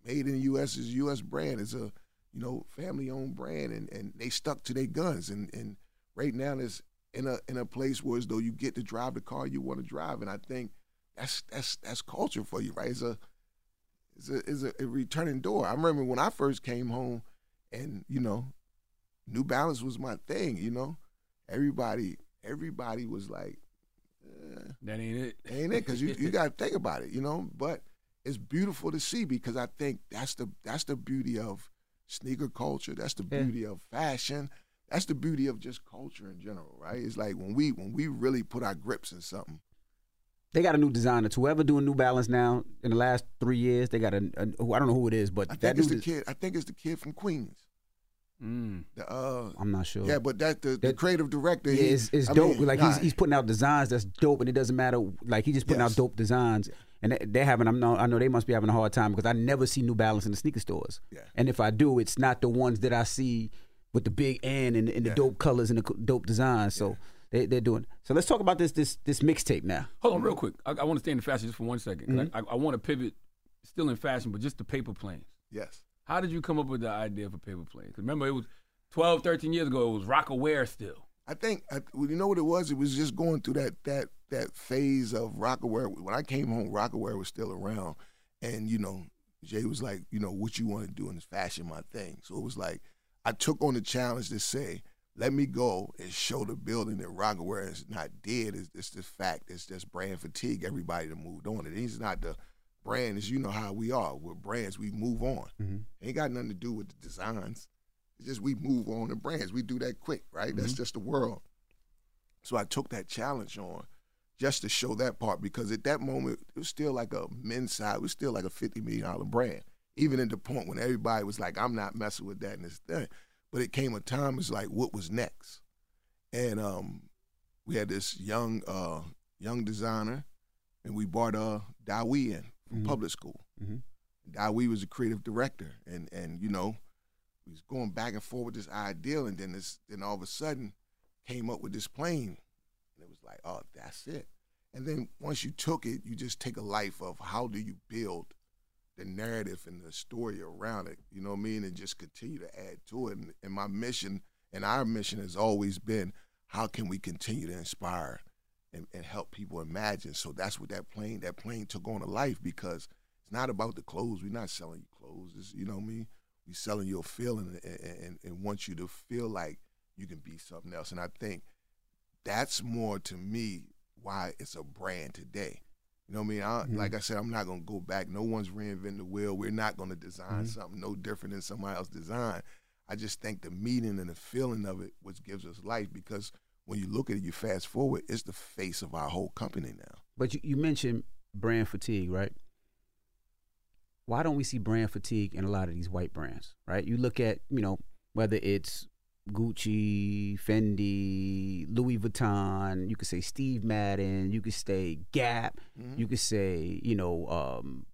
made in the U.S. is a U.S. brand, it's a you know family owned brand, and, and they stuck to their guns. And and right now it's in a in a place where as though you get to drive the car you want to drive, and I think that's that's that's culture for you, right? It's a it's a it's a, a returning door. I remember when I first came home, and you know, New Balance was my thing. You know, everybody everybody was like. Eh, That ain't it. ain't it? Because you, you got to think about it, you know. But it's beautiful to see because I think that's the that's the beauty of sneaker culture. That's the Yeah. beauty of fashion. That's the beauty of just culture in general, right? It's like when we when we really put our grips in something. They got a new designer. too. Whoever doing New Balance now in the last three years, they got a. a who- I don't know who it is, but I that think it's new the des- kid. I think it's the kid from Queens. Mm. The, uh, I'm not sure. yeah, but that the, the That- creative director. Yeah, he- it's, it's dope. mean, like nah, he's he's putting out designs that's dope, and it doesn't matter. Like he's just putting Yes. out dope designs, and they- they're having. I'm know I know they must be having a hard time because I never see New Balance in the sneaker stores. Yeah. And if I do, it's not the ones that I see with the big N and, and the Yeah. dope colors and the dope designs. So they they're doing. So let's talk about this this this mixtape now. Hold on, real quick. I, I want to stay in the fashion just for one second. 'cause Mm-hmm. I, I, want to pivot, still in fashion, but just the paper planes. yes. How did you come up with the idea for paper planes? 'Cause remember, it was 12, 13 years ago. It was Rocawear still. I think I, well, you know what it was. It was just going through that that that phase of Rocawear. When I came home, Rocawear was still around, and you know, Jay was like, you know, what you want to do in this fashion, my thing. So it was like, I took on the challenge to say, let me go and show the building that Rocawear is not dead. It's, it's the fact. It's just brand fatigue. Everybody that moved on. It ain't not the brand. Is you know how we are. We're brands. We move on. Mm-hmm. Ain't got nothing to do with the designs. It's just we move on the brands. We do that quick, right? That's mm-hmm. just the world. So I took that challenge on just to show that part because at that moment it was still like a men's side. It was still like a fifty million dollar brand. Even at the point when everybody was like, "I'm not messing with that," and this thing. But it came a time. It's like, what was next? And um, we had this young uh, young designer, and we brought uh, Dao-Yi in from Mhm. public school. Mhm. Dao-Yi was a creative director, and and you know, we was going back and forth with this ideal, and then this then all of a sudden came up with this plane, and it was like, oh, that's it. And then once you took it, you just take a life of how do you build the narrative and the story around it, you know what I mean, and just continue to add to it. And, and my mission and our mission has always been, how can we continue to inspire and, and help people imagine? So that's what that plane that plane took on a life because it's not about the clothes. We're not selling you clothes. It's, you know what I mean? We're selling you a feeling and, and, and want you to feel like you can be something else. And I think that's more to me why it's a brand today. You know what I mean? I, mm-hmm. Like I said, I'm not gonna go back. No one's reinventing the wheel. We're not gonna design mm-hmm. something no different than somebody else design. I just think the meaning and the feeling of it, which gives us life, because when you look at it, you fast forward, it's the face of our whole company now. But you, you mentioned brand fatigue, right? Why don't we see brand fatigue in a lot of these white brands, right? You look at, you know, whether it's Gucci, Fendi, Louis Vuitton, you could say Steve Madden, you could say Gap, Mm-hmm. you could say, you know, um,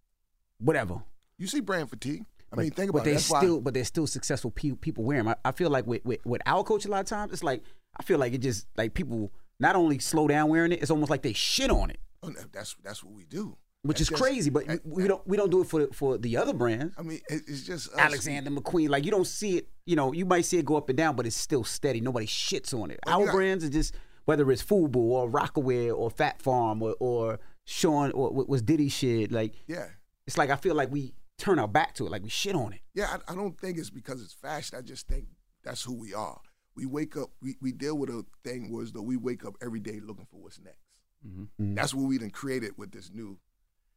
whatever. You see brand fatigue. I But, mean, think but about it. they're That's why- still, but they're still successful. Pe- people wearing them. I, I feel like with, with with our coach a lot of times, it's like I feel like it just like people not only slow down wearing it, it's almost like they shit on it, Oh, that's that's what we do. Which That's is just- crazy. But that- we don't we don't do it for for the other brands. I mean, it's just us. Alexander McQueen, like you don't see it. You know, you might see it go up and down, but it's still steady. Nobody shits on it. Well, you Our got- brands are just whether it's Fubu or Rocawear or Fat Farm or, or Sean or what was Diddy shit. Like Yeah. it's like I feel like we turn our back to it, like we shit on it. Yeah, I, I don't think it's because it's fashion. I just think that's who we are. We wake up, we, we deal with a thing was though we wake up every day looking for what's next. Mm-hmm. That's what we done created with this new.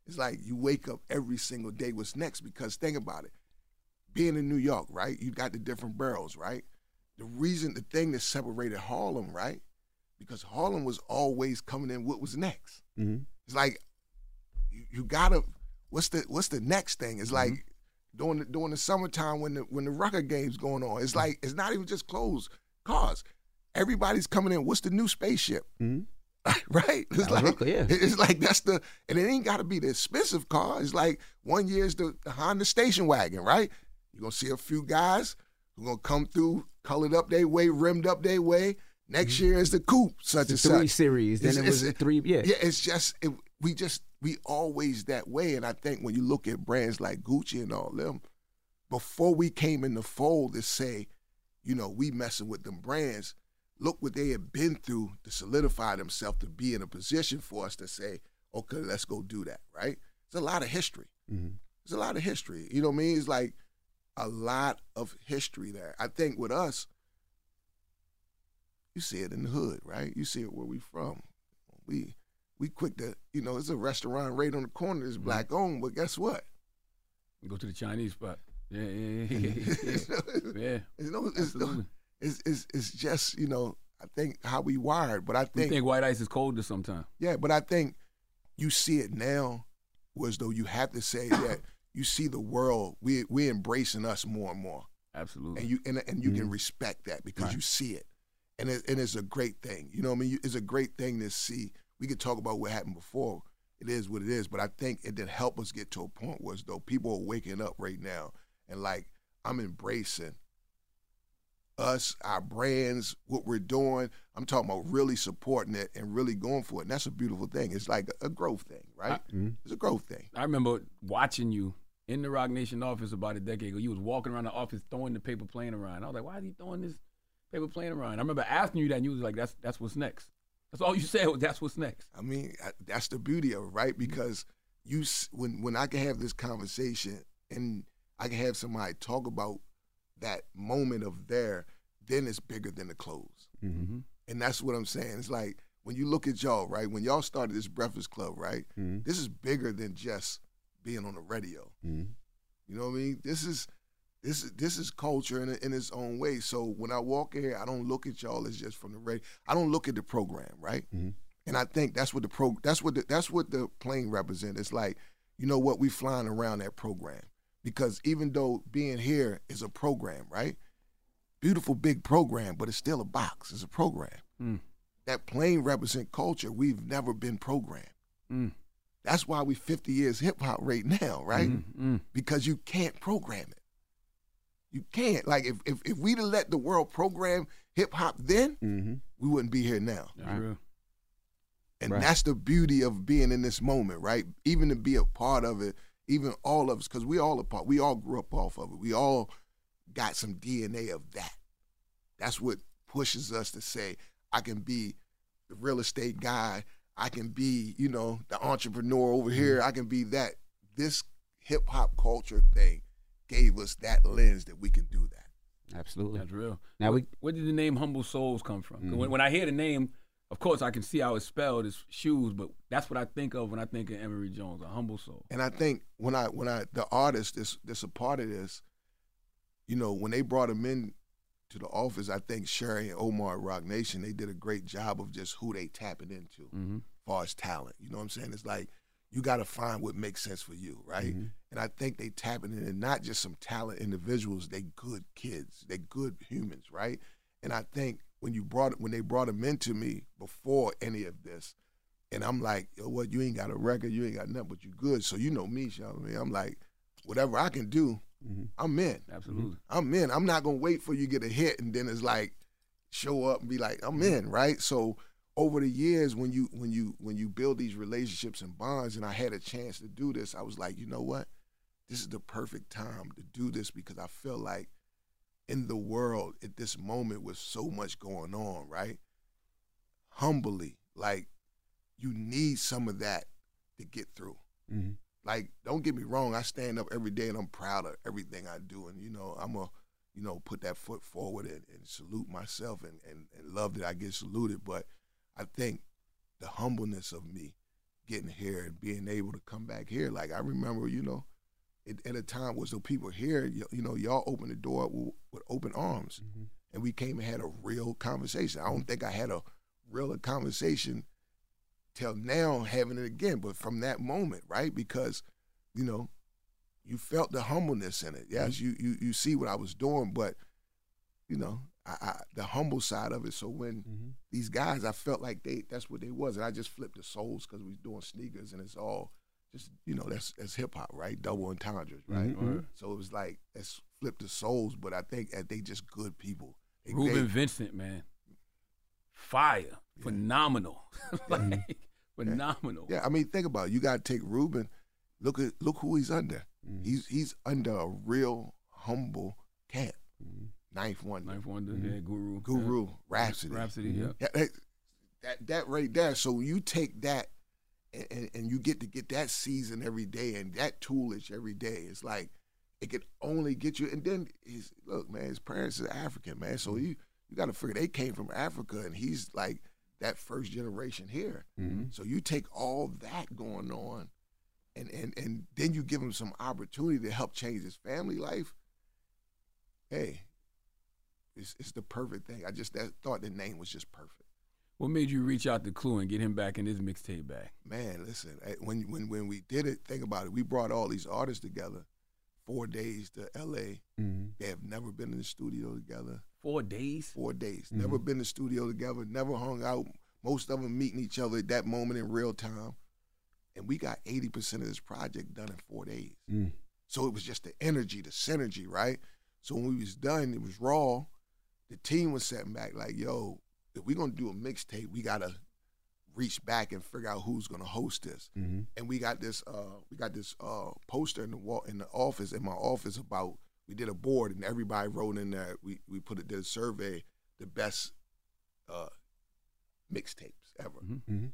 It's like you wake up every single day what's next because think about it. Being in New York, right? You got the different boroughs, right? The reason, the thing that separated Harlem, right? Because Harlem was always coming in what was next. Mm-hmm. It's like you, you gotta what's the what's the next thing? It's like during the during the summertime when the when the Rucker games going on. It's like it's not even just clothes, cars. Everybody's coming in. What's the new spaceship? Mm-hmm. right? It's like yeah. it's like that's the and it ain't gotta be the expensive car. It's like one year is the, the Honda station wagon, right? You're gonna see a few guys who gonna come through, colored up their way, rimmed up their way. Next mm-hmm. year is the coupe, such The and three such. series, then It's- it was a three. Yeah, Yeah, it's just it, we just we always that way, and I think when you look at brands like Gucci and all them, before we came in the fold to say, you know, we messing with them brands. Look what they had been through to solidify themselves to be in a position for us to say, okay, let's go do that. Right? It's a lot of history. Mhm. It's a lot of history. You know what I mean? It's like a lot of history there. I think with us, you see it in the hood, right? You see it where we from. We we quick to, you know, it's a restaurant right on the corner that's black owned, but guess what? We Go to the Chinese spot. Yeah, yeah, yeah, yeah. yeah. You know, it's. It's, it's, it's just, you know, I think how we wired, but I We think, think white ice is colder sometimes. yeah, but I think you see it now was though you have to say that you see the world, we we embracing us more and more. Absolutely. and you and, and you Mm-hmm. can respect that because you see it, and it, and it's a great thing. You know, what I mean, You- it's a great thing to see. We could talk about what happened before. It is what it is, but I think it did help us get to a point where as though people are waking up right now, and like I'm embracing us, our brands, what we're doing. I'm talking about really supporting it and really going for it, and that's a beautiful thing. It's like a, a growth thing, right? Mm-hmm. It's a growth thing. I remember watching you in the Roc Nation office about a decade ago. You was walking around the office throwing the paper plane around. I was like, why is he throwing this paper plane around? I remember asking you that, and you was like, that's that's what's next. That's all you said was that's what's next. I mean, I- that's the beauty of it, right? Because you, when when I can have this conversation and I can have somebody talk about that moment of there, then it's bigger than the clothes, Mm-hmm. and that's what I'm saying. It's like when you look at y'all, right? When y'all started this Breakfast Club, right? Mm-hmm. This is bigger than just being on the radio. Mm-hmm. You know what I mean? This is this is this is culture in, in its own way. So when I walk in here, I don't look at y'all as just from the radio. I don't look at the program, right? Mhm. And I think that's what the pro that's what the, that's what the plane represents. It's like you know what we flying around that program because even though being here is a program, right? Beautiful big program, but it's still a box. It's a program. Mm. That plane represent culture. We've never been programmed. Mm. That's why we 50 years hip hop right now, right? Mm, mm. because you can't program it. You can't. Like if if, if we'd have let the world program hip hop then, Mm-hmm. we wouldn't be here now. Right. And Right. that's the beauty of being in this moment, right? Even to be a part of it, even all of us, because we all a part. We all grew up off of it. We all got some DNA of that. That's what pushes us to say, I can be the real estate guy. I can be, you know, the entrepreneur over here. I can be that. This hip hop culture thing gave us that lens that we can do that. Absolutely. That's real. Now where, we- where did the name Humble Souls come from? When, Mhm. when I hear the name, of course I can see how it's spelled. It's shoes, but that's what I think of when I think of Emory Jones, a humble soul. And I think when I when I the artist that's that's a part of this, you know, when they brought him in to the office, I think Sherry and Omar at Roc Nation, they did a great job of just who they tapping into Mm-hmm. as far as talent. You know what I'm saying? It's like you got to find what makes sense for you, right? Mhm. And I think they tapping in and not just some talent individuals, they good kids, they good humans, right? And I think when you brought when they brought him into me before any of this, and I'm like, yo, what? You ain't got a record, you ain't got nothing, but you good. So you know me, mean, I'm like, whatever I can do, Mhm. I'm in. Absolutely. I'm in. I'm not gonna wait for you to get a hit and then it's like show up and be like, I'm in, right? So over the years when you when you when you build these relationships and bonds and I had a chance to do this, I was like, you know what? This is the perfect time to do this because I feel like in the world at this moment with so much going on, right? Humbly, like you need some of that to get through Mm-hmm. like don't get me wrong i stand up every day and i'm proud of everything i do and you know i'm a you know put that foot forward and, and salute myself and, and, and love that i get saluted but i think the humbleness of me getting here and being able to come back here like i remember you know at a time was the people here you, you know y'all opened the door with, with open arms. Mm-hmm. and we came and had a real conversation. I don't think i had a real conversation till now having it again but from that moment right? Because you know you felt the humbleness in it. Yes you you, you see what i was doing but you know I, I the humble side of it. So when Mm-hmm. these guys i felt like they that's what they was. And i just flipped the souls because we was doing sneakers and it's all just you know that's that's hip-hop right double entendres right Mhm. so it was like let's flip the souls but i think that they just good people They- Reuben they- Vincent, man. Fire. Phenomenal. like, phenomenal. Yeah, I mean, think about it. You got to take Reuben. Look at look who he's under. Mhm. He's he's under a real humble cat. Mhm. Ninth one, Ninth Wonder, Mhm. yeah, Guru. Guru, Rapsody. Rapsody, Mhm. yeah. Yeah, that, that that right there. So you take that, and, and, you get to get that season every day, and that toolage every day. It's like it could only get you. And then he's look, man. His parents are African, man. So you you got to figure they came from Africa, and he's like that first generation here. Mhm. So you take all that going on, and and and then you give him some opportunity to help change his family life. Hey, it's it's the perfect thing. I just that, thought the name was just perfect. What made you reach out to Clue and get him back in his mixtape bag? Man, listen, eh, when when when we did it, think about it. We brought all these artists together, four days to L.A. Mhm. They have never been in the studio together. Four days. Four days. Never been in the studio together. Never hung out. Most of them meeting each other at that moment in real time. And we got 80% of this project done in four days. Mm. So it was just the energy, the synergy, right? So when we was done, it was raw. The team was sitting back like, yo, if we're gonna do a mixtape, we gotta reach back and figure out who's gonna host this. Mm-hmm. And we got this, uh, we got this uh, poster in the wall in the office in my office about. We did a board and everybody wrote in there. We we put it did a survey, the best uh, mixtapes ever. Mm-hmm.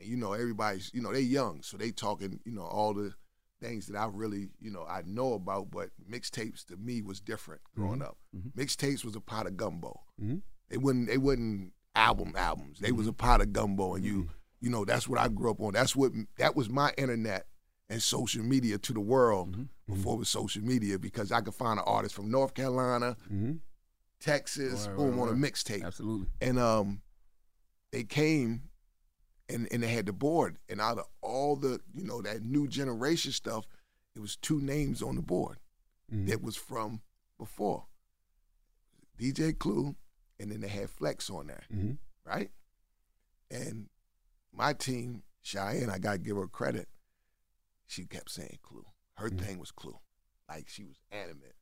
And you know, everybody's, you know, they're young, so they talking, you know, all the things that I really, you know, I know about, but mixtapes to me was different growing up. Mixtapes was a pot of gumbo. Mhm. They wouldn't they wasn't album albums. They was a pot of gumbo and you you know, that's what I grew up on. That's what that was my internet and social media to the world before it was social media because I could find an artist from North Carolina, Mm-hmm. Texas, Right, boom, right, on a mixtape Absolutely. and um they came and and they had the board and out of all the you know that new generation stuff it was two names on the board Mm-hmm. that was from before dj clue and then they had flex on there Mm-hmm. right? And my team cheyenne i gotta give her credit she kept saying clue. Her thing was clue. Like she was animate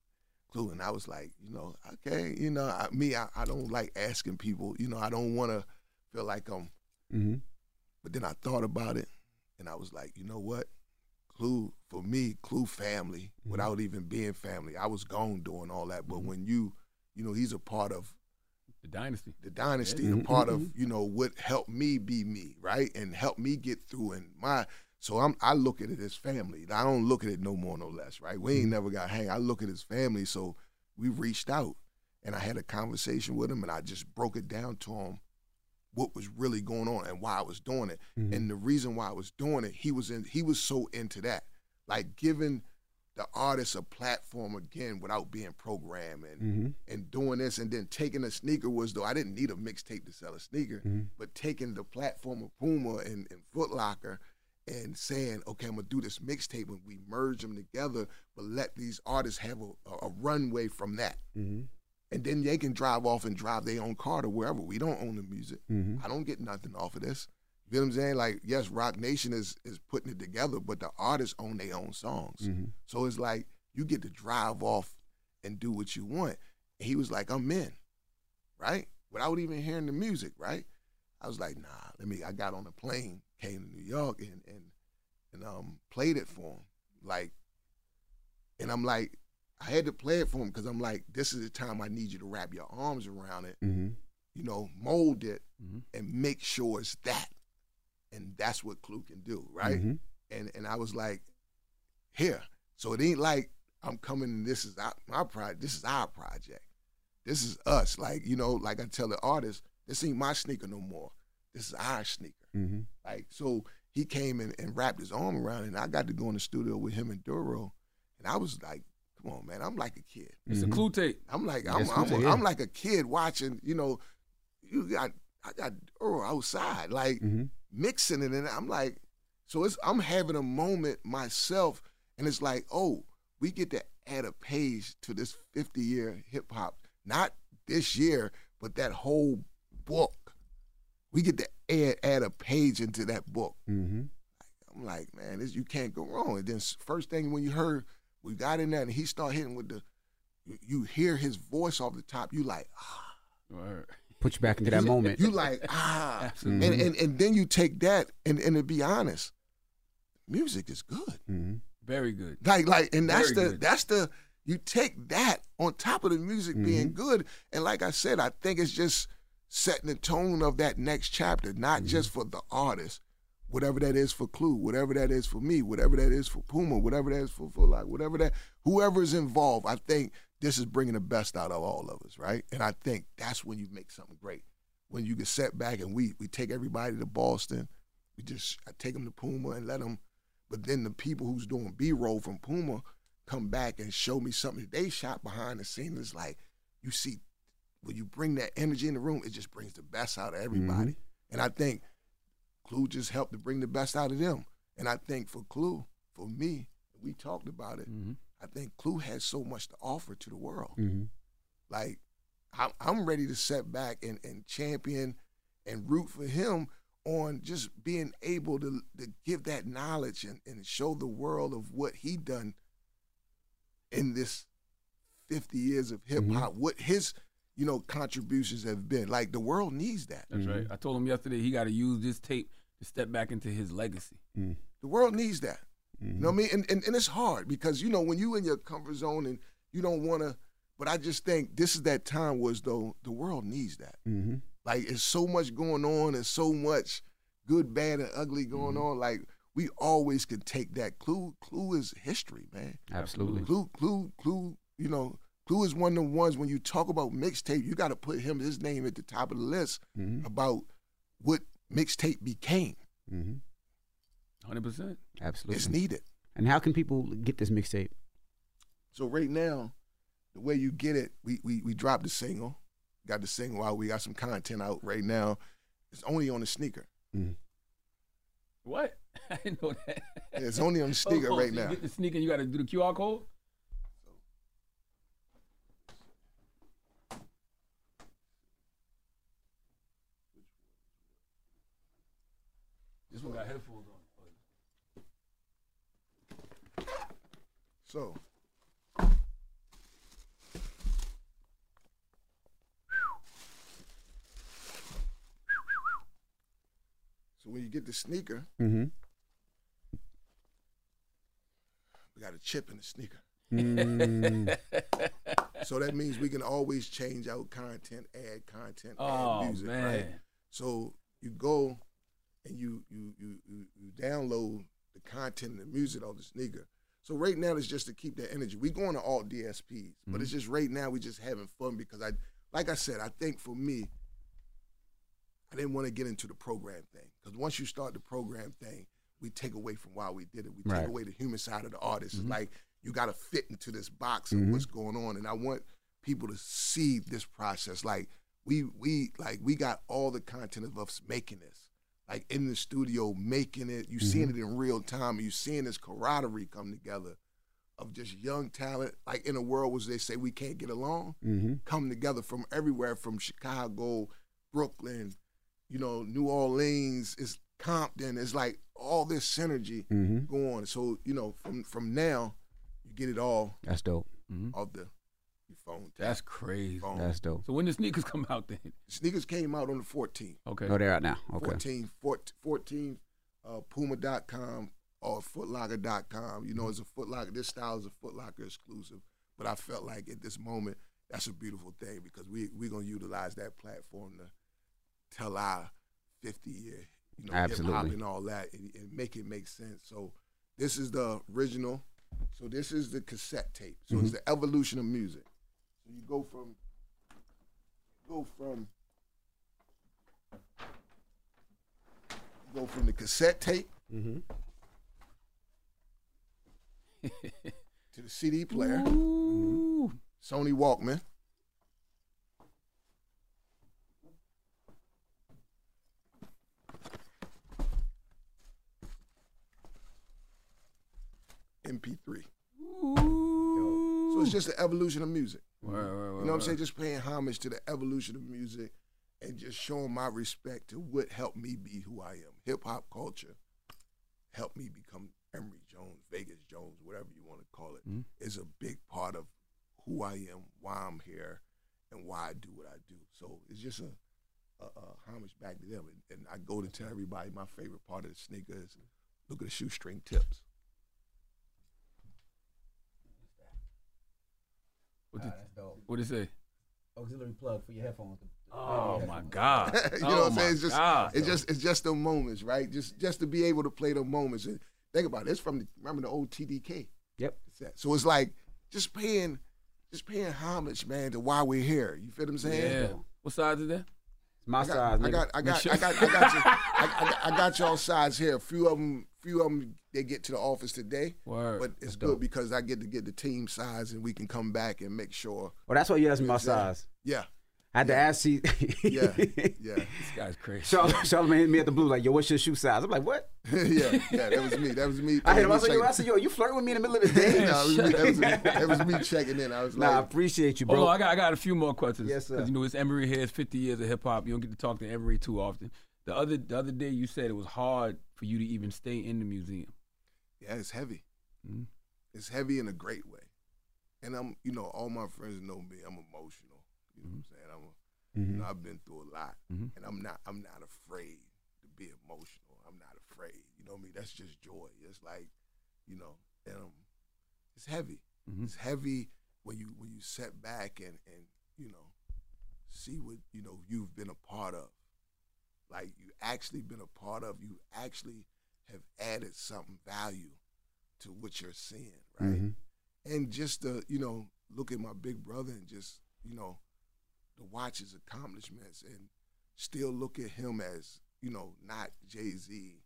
clue and i was like you know okay you know I, me I, I don't like asking people you know i don't want to feel like i'm Mm-hmm. but then i thought about it and i was like you know what? Clue for me clue family without even being family i was gone doing all that but when you you know he's a part of The dynasty. the dynasty, Mhm, a part of you know what helped me be me, right, and help me get through. And my so I'm I look at it as family. I don't look at it no more, no less, right? We ain't never got hang. I look at his family. So we reached out, and I had a conversation with him, and I just broke it down to him what was really going on and why I was doing it. Mhm. And the reason why I was doing it, he was in. He was so into that, like giving the artist a platform again without being programmed and Mm-hmm. and doing this and then taking a sneaker was though I didn't need a mixtape to sell a sneaker, Mhm. but taking the platform of Puma and, and Foot Locker and saying, okay, I'm gonna do this mixtape and we merge them together, but let these artists have a, a, a runway from that. Mm-hmm. And then they can drive off and drive their own car to wherever. We don't own the music. Mm-hmm. I don't get nothing off of this. You feel what I'm saying? Like, yes, Roc Nation is is putting it together, but the artists own their own songs. Mm-hmm. So it's like you get to drive off and do what you want. And he was like, I'm in, right? Without even hearing the music, right? I was like, nah, let me I got on a plane, came to New York and and and um played it for him. Like and I'm like, I had to play it for him because I'm like, this is the time I need you to wrap your arms around it, Mm-hmm. you know, mold it Mhm. and make sure it's that. And that's what Clue can do, right? Mhm. and and I was like, here. So it ain't like I'm coming. and This is our, my project. This is our project. This is us. Like you know, like I tell the artist, this ain't my sneaker no more. This is our sneaker. Mm-hmm. Like so, he came in and wrapped his arm around it, and I got to go in the studio with him and Duro, and I was like, come on, man, I'm like a kid. It's a Mhm. clue tape. I'm like I'm I'm, Clue, a, yeah. I'm like a kid watching. You know, you got I got Duro outside, like Mm-hmm. Mixing it, and I'm like, so it's I'm having a moment myself, and it's like, oh, we get to add a page to this 50 year hip hop, not this year, but that whole book. We get to add add a page into that book. Mm-hmm. I'm like, man, this you can't go wrong. And then first thing when you heard we got in there and he start hitting with the, you, hear his voice off the top. You like, ah, Word. Put you back into that moment. you like ah, Absolutely. and, and and then you take that and and to be honest, music is good. Mm-hmm. Very good. Like like and that's Very the good. that's the you take that on top of the music being Mm-hmm. good. And like I said, I think it's just setting the tone of that next chapter, not Mm-hmm. just for the artist, whatever that is for Clue, whatever that is for me, whatever that is for Puma, whatever that is for, for like whatever that whoever is involved. I think this is bringing the best out of all of us, right? And I think that's when you make something great. When you get set back and we we take everybody to Boston, we just I take them to Puma and let them. But then the people who's doing B roll from Puma come back and show me something they shot behind the scenes. It's like you see when you bring that energy in the room, it just brings the best out of everybody. And I think Clue just helped to bring the best out of them. And I think for Clue, for me, we talked about it. Mm-hmm. I think Clue has so much to offer to the world. Mm-hmm. Like I'm, I'm ready to set back and, and champion and root for him on just being able to, to give that knowledge and, and show the world of what he done in this 50 years of hip mm-hmm. hop, what his you know contributions have been. Like the world needs that. That's right. Mm-hmm. I told him yesterday he got to use this tape to step back into his legacy. Mm. The world needs that. You know what I mean? And, and and it's hard because you know when you in your comfort zone and you don't want to. But I just think this is that time was though the world needs that. Mm-hmm. Like it's so much going on and so much good, bad, and ugly going on. Like we always can take that clue. Clue is history, man. Absolutely. Clue, clue, clue. You know, clue is one of the ones when you talk about mixtape, you got to put him his name at the top of the list Mm-hmm. about what mixtape became. Hundred percent. Absolutely. It's needed. And how can people get this mixtape? So right now, the way you get it, we we we dropped the single, got the single out. We got some content out right now. It's only on the sneaker. Mm-hmm. What? I didn't know that. It's only on the oh, sneaker Oh, right so you now. get the sneaker, you got to do the QR code. This one got headphones on. So. So when you get the sneaker, Mm-hmm. we got a chip in the sneaker. Mm. So that means we can always change out content, add content, Oh add music, man. right? So you go and you you you you, you download the content and the music on the sneaker. So right now it's just to keep that energy. We going to all DSPs, but it's mm-hmm. just right now we just having fun because I, like I said, I think for me, I didn't want to get into the program thing because once you start the program thing, we take away from why we did it. We Right. take away the human side of the artist. It's mm-hmm. like you got to fit into this box of mm-hmm. what's going on, and I want people to see this process. Like we we like we got all the content of us making this, like in the studio making it. You seeing it in real time. You seeing this camaraderie come together of just young talent, like in a world where they say we can't get along, Mm-hmm. come together from everywhere, from Chicago, Brooklyn, you know, New Orleans, it's Compton, it's like all this synergy Mm-hmm. going. So you know, from from now, you get it all That's dope. off the your phone. That's crazy. phone. That's dope. So when the sneakers come out then? Sneakers came out on the 14th. Okay. Oh, they're out now. Okay. 14, 14, 14 uh, Puma.com or Footlocker.com. You know, it's a Footlocker. This style is a Footlocker exclusive. But I felt like at this moment, that's a beautiful thing because we we're gonna utilize that platform to tell our 50 year, you know, hip hop Absolutely. and all that, and, and make it make sense. So this is the original. So this is the cassette tape. So it's the evolution of music. So you go from go from go from the cassette tape Mm-hmm. to the CD player, Ooh. Sony Walkman. MP3. So it's just the evolution of music. Word, word, word, You know what I'm saying? Just paying homage to the evolution of music and just showing my respect to what helped me be who I am. Hip hop culture helped me become Emory Jones, Vegas Jones, whatever you want to call it, Mhm. is a big part of who I am, why I'm here, and why I do what I do. So it's just a, a, a homage back to them. And, and I go to tell everybody my favorite part of the sneaker is look at the shoestring tips. What did, what did it say? Auxiliary plug for your headphones. Oh my God. you know oh what I'm saying? It's just God. it's just it's just the moments, right? Just just to be able to play the moments. And think about it. It's from the remember the old TDK. Yep. cassette. So it's like just paying just paying homage, man, to why we're here. You feel what I'm saying? Yeah. What size is that? It's my I got, size. I nigga. got, I got, I got, I got, you, I, I, got- I got y'all sides here. A few of them, few of them, they get to the office today, Word. but it's good because I get to get the team size, and we can come back and make sure. Well, that's why you asked me my Exactly. size. Yeah, I had to ask you. Yeah, yeah, This guy's crazy. Charlotte, Charlamagne hit me at the blue like, yo, what's your shoe size? I'm like, what? yeah, yeah. That was me. That was me. I hit him. I said, yo, I said, yo, you flirting with me in the middle of the day? no, it was me. That was me. That was me checking in. I was like, nah, I appreciate you, Hold bro. on, I got I got a few more questions. Yes, sir. 'Cause, you know, it's Emory here. It's 50 years of hip hop. You don't get to talk to Emory too often. The other the other day, you said it was hard for you to even stay in the museum. yeah, it's heavy. Mhm. It's heavy in a great way. And I'm, you know, all my friends know me. I'm emotional. You know what I'm saying? I'm, a, Mm-hmm. you know, I've been through a lot, Mhm. and I'm not, I'm not afraid to be emotional. I'm not afraid. You know what I mean? That's just joy. It's like, you know, and um, it's heavy. Mhm. It's heavy when you when you set back and and you know see what you know you've been a part of. Like you actually been a part of. You actually have added something value to what you're seeing, right? Mhm. And just to you know look at my big brother and just you know to watch his accomplishments and still look at him as you know not Jay Z,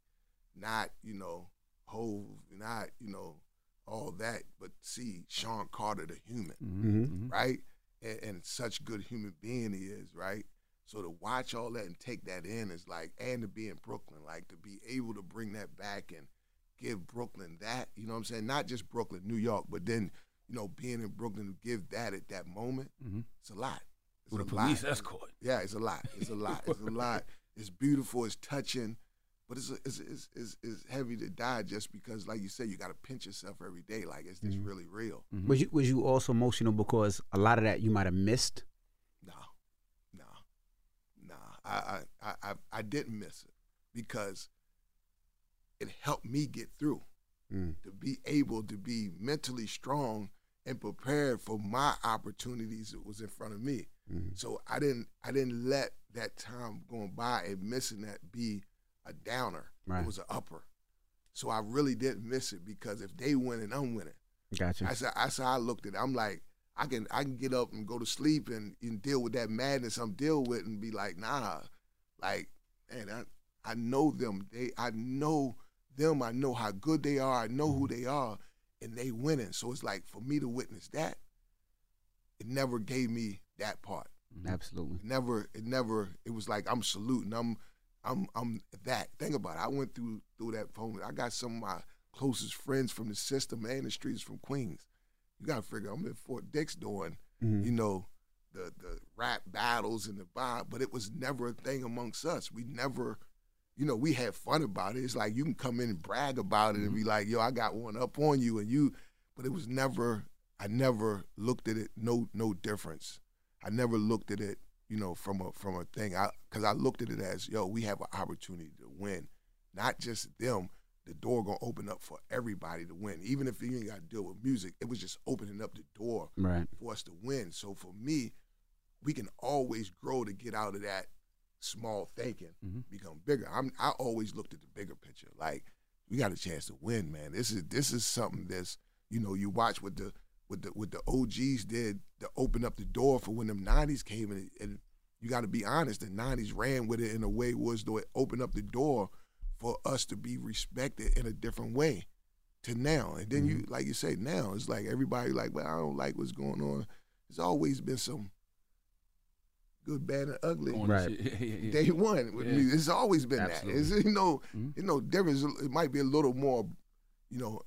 not you know Hov, not you know all that, but see Shawn Carter the human, Mhm. right? And, and such good human being he is, right? So to watch all that and take that in is like, and to be in Brooklyn, like to be able to bring that back and give Brooklyn that, you know what I'm saying? Not just Brooklyn, New York, but then, you know, being in Brooklyn to give that at that moment, Mhm. it's a lot. It's With a lot. police escort. Yeah, it's a lot. It's a lot. It's a lot. It's beautiful. It's touching, but it's it's it's, it's, it's heavy to die just because, like you said, you got to pinch yourself every day. Like it's just really real. Was you was you also emotional because a lot of that you might have missed? No, no, no. I I I I, didn't miss it because it helped me get through Mm. to be able to be mentally strong and prepared for my opportunities that was in front of me. Mhm. So I didn't I didn't let that time going by and missing that be a downer. Right. It was an upper. So I really didn't miss it because if they win and I'm winning, Gotcha. I said I said I looked at it. I'm like, I can I can get up and go to sleep and, and deal with that madness I'm dealing with and be like, nah. Like, man, I I know them. They I know them. I know how good they are. I know who mm-hmm. they are, and they winning. So it's like for me to witness that, it never gave me that part. Absolutely. It never, it never, it was like I'm saluting. I'm, I'm, I'm that. Think about it. I went through through that phone. I got some of my closest friends from the system and the streets from Queens. You gotta figure I'm in Fort Dix doing, Mhm. you know, the the rap battles and the vibe, but it was never a thing amongst us. We never, you know, we had fun about it. It's like you can come in and brag about it and be like, yo, I got one up on you and you, but it was never. I never looked at it no no difference. I never looked at it, you know, from a from a thing. I because I looked at it as, yo, we have an opportunity to win, not just them. The door gonna open up for everybody to win, even if you ain't got to deal with music. It was just opening up the door Right. for us to win. So for me, we can always grow to get out of that small thinking, Mhm. become bigger. I'm I always looked at the bigger picture. Like we got a chance to win, man. This is this is something that's you know you watch what the what the what the OGs did to open up the door for when them '90s came and, and you got to be honest. The '90s ran with it in a way was though it opened up the door for us to be respected in a different way to now. And then you like you say now it's like everybody like well I don't like what's going on. There's always been some good, bad, and ugly On Right. Yeah, yeah, yeah. day one with Yeah. music. It's always been Absolutely. that. It's you know, Mhm. you know, difference. It might be a little more, you know,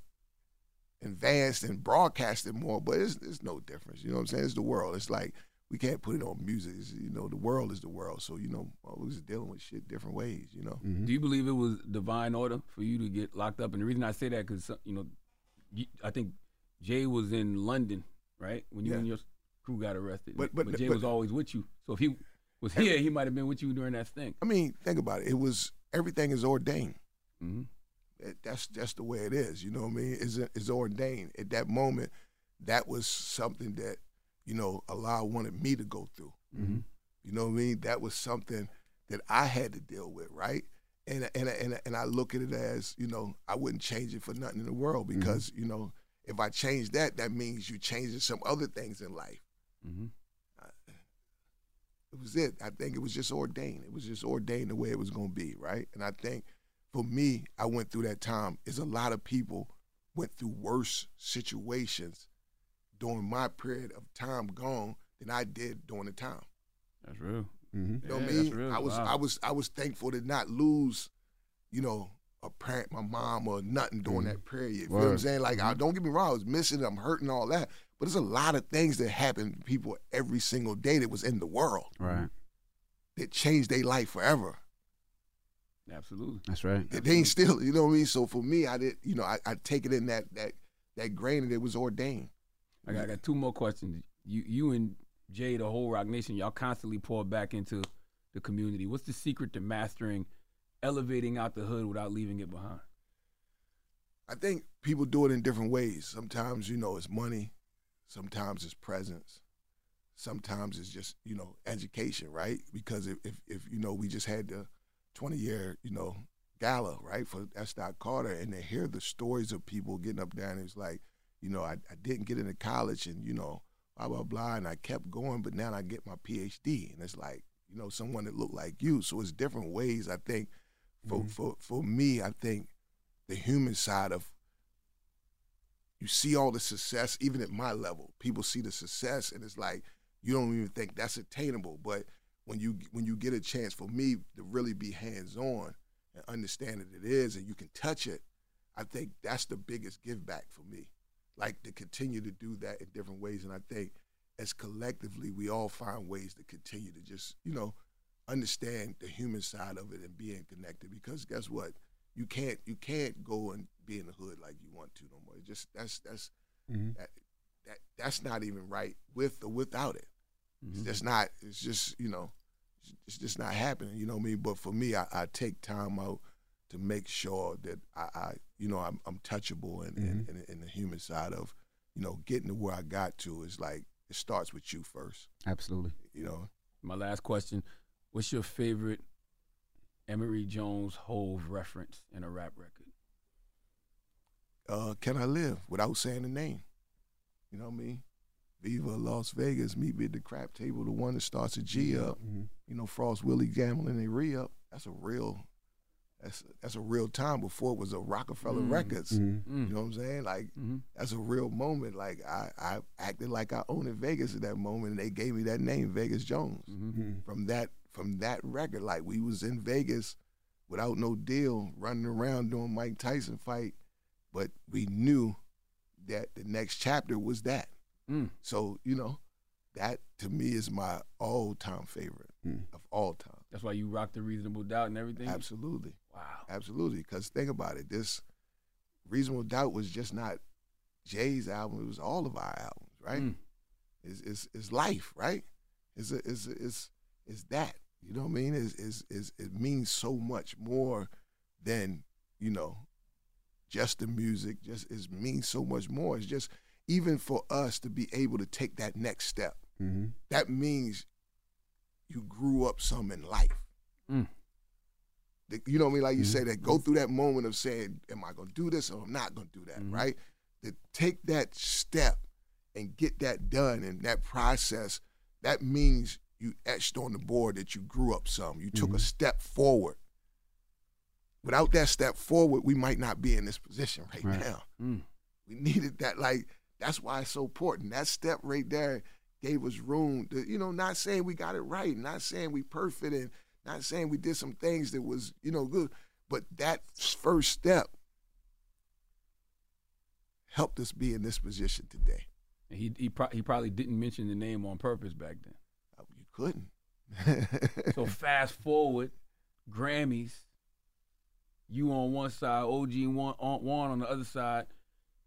advanced and broadcasted more, but it's it's no difference. You know what I'm saying? It's the world. It's like we can't put it on music. It's, you know, the world is the world. So you know, we're just dealing with shit different ways. You know. Mhm. Do you believe it was divine order for you to get locked up? And the reason I say that because you know, you, I think Jay was in London, right, when you Yeah. and your crew got arrested. But- but- Jay but- was always with you. So if he was here, he might have been with you during that thing. I mean, think about it. It was everything is ordained. hmm It- that's just the way it is. You know what I mean? It's, it's ordained. At that moment, that was something that, you know, Allah wanted me to go through. hmm You know what I mean? That was something that I had to deal with, right? And and and and I look at it as, you know, I wouldn't change it for nothing in the world because, you know, if I change that, that means you changing some other things in life. hmm It was it. I think it was just ordained. It was just ordained the way it was going to be, right? And I think for me, I went through that time. Is a lot of people went through worse situations during my period of time gone than I did during the time. That's real. Mm-hmm. You know what I Yeah, that's mean? real. I was Wow. I was I was thankful to not lose, you know, a parent, my mom or nothing during that period. You feel what I'm saying? Like I don't get me wrong, I was missing, I'm hurting all that. But there's a lot of things that happen to people every single day that was in the world Right. that changed their life forever. Absolutely. That's right. They ain't still, you know what I mean? So for me, I did, you know, I, I take it in that that that grain that it was ordained. I got, I got two more questions. You you and Jay, the whole Roc Nation, y'all constantly pour back into the community. What's the secret to mastering elevating out the hood without leaving it behind? I think people do it in different ways. Sometimes, you know, it's money. Sometimes it's presence. Sometimes it's just, you know, education, right? Because if, if, if you know, we just had the 20 year, you know, gala, right, for. Dot Carter, and they hear the stories of people getting up and it's like, you know, I, I didn't get into college, and, you know, blah, blah, blah, and I kept going, but now I get my PhD. And it's like, you know, someone that looked like you. So it's different ways, I think, for, mm-hmm. for, for me, I think the human side of you see all the success, even at my level. People see the success, and it's like you don't even think that's attainable. But when you when you get a chance for me to really be hands on and understand that it is, and you can touch it, I think that's the biggest give back for me. Like to continue to do that in different ways, and I think as collectively we all find ways to continue to just you know understand the human side of it and being connected. Because guess what? you can't you can't go and be in the hood like you want to no more. It just that's that's Mhm. that, that that's not even right with or without it. Mm-hmm. It's just not. It's just you know, it's just not happening. You know what I mean? But for me, I, I take time out to make sure that I, I you know I'm, I'm touchable and, and, and, and the human side of you know getting to where I got to is like it starts with you first. Absolutely. You know, My last question: What's your favorite Emory Jones Hov reference in a rap record? uh, can I live without saying the name? You know what I mean? Viva Las Vegas, meet me at the crap table, the one that starts a G up. Mhm. You know, Frost Willie gambling a re up. That's a real, that's that's a real time before it was a Roc-A-Fella Mm. Records. Mm. You know what I'm saying? Like Mhm. that's a real moment. Like I, I acted like I owned in Vegas at that moment, and they gave me that name, Vegas Jones. Mhm. From that from that record, like we was in Vegas without no deal, running around doing Mike Tyson fight, but we knew that the next chapter was that. Mm. So you know, that to me is my all time favorite Mm. of all time. That's why you rock the Reasonable Doubt and everything. Absolutely. Wow. Absolutely. Because think about it. This Reasonable Doubt was just not Jay's album. It was all of our albums, right? Mm. It's, it's, it's life, right? It's, a, it's, a- it's, it's that. You know what I mean? It's, it's, it's, it means so much more than, you know, just the music. Just It means so much more. It's just, even for us to be able to take that next step, Mhm. that means you grew up some in life. Mm. The- you know what I mean? Like you Mhm. say, that go through that moment of saying, "Am I going to do this or I'm not going to do that?" Mhm. Right? To take that step and get that done and that process, that means you etched on the board that you grew up some. You took a step forward. Without that step forward, we might not be in this position right, Right. now. Mm. We needed that. Like that's why it's so important. That step right there gave us room to, you know, not saying we got it right, not saying we perfect, and not saying we did some things that was, you know, good, but that first step helped us be in this position today. He he, pro- he probably didn't mention the name on purpose back then. Uh, You couldn't. So fast forward, Grammys. You on one side, OG one on one on the other side.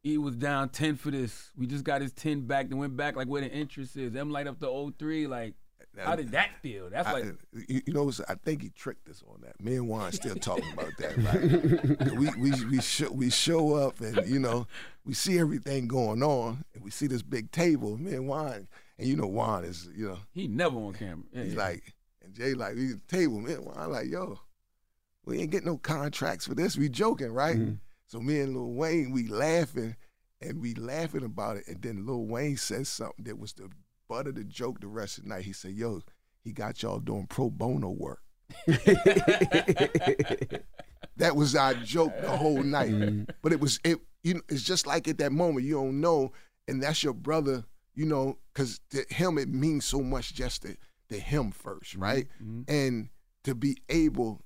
He was down ten for this. We just got his ten back and went back like where the interest is. Them light up the 03. Like, how did that feel? That's I- like you, you know, I think he tricked us on that. Me and Juan still talking about that. Right? we we we show, we show up and you know we see everything going on and we see this big table. Me and Juan and you know Juan is you know he never on camera. Yeah, he's yeah. like and Jay like we the table. Me and Juan like yo, we ain't getting no contracts for this. We joking, right? Mhm. So me and Lil Wayne we laughing and we laughing about it. And then Lil Wayne says something that was the butt of the joke the rest of the night. He said, "Yo, he got y'all doing pro bono work." that was our joke the whole night. Mm-hmm. But it was it. You know, it's just like at that moment you don't know, and that's your brother. You know, because to him it means so much just to to him first, right? Mm-hmm. And to be able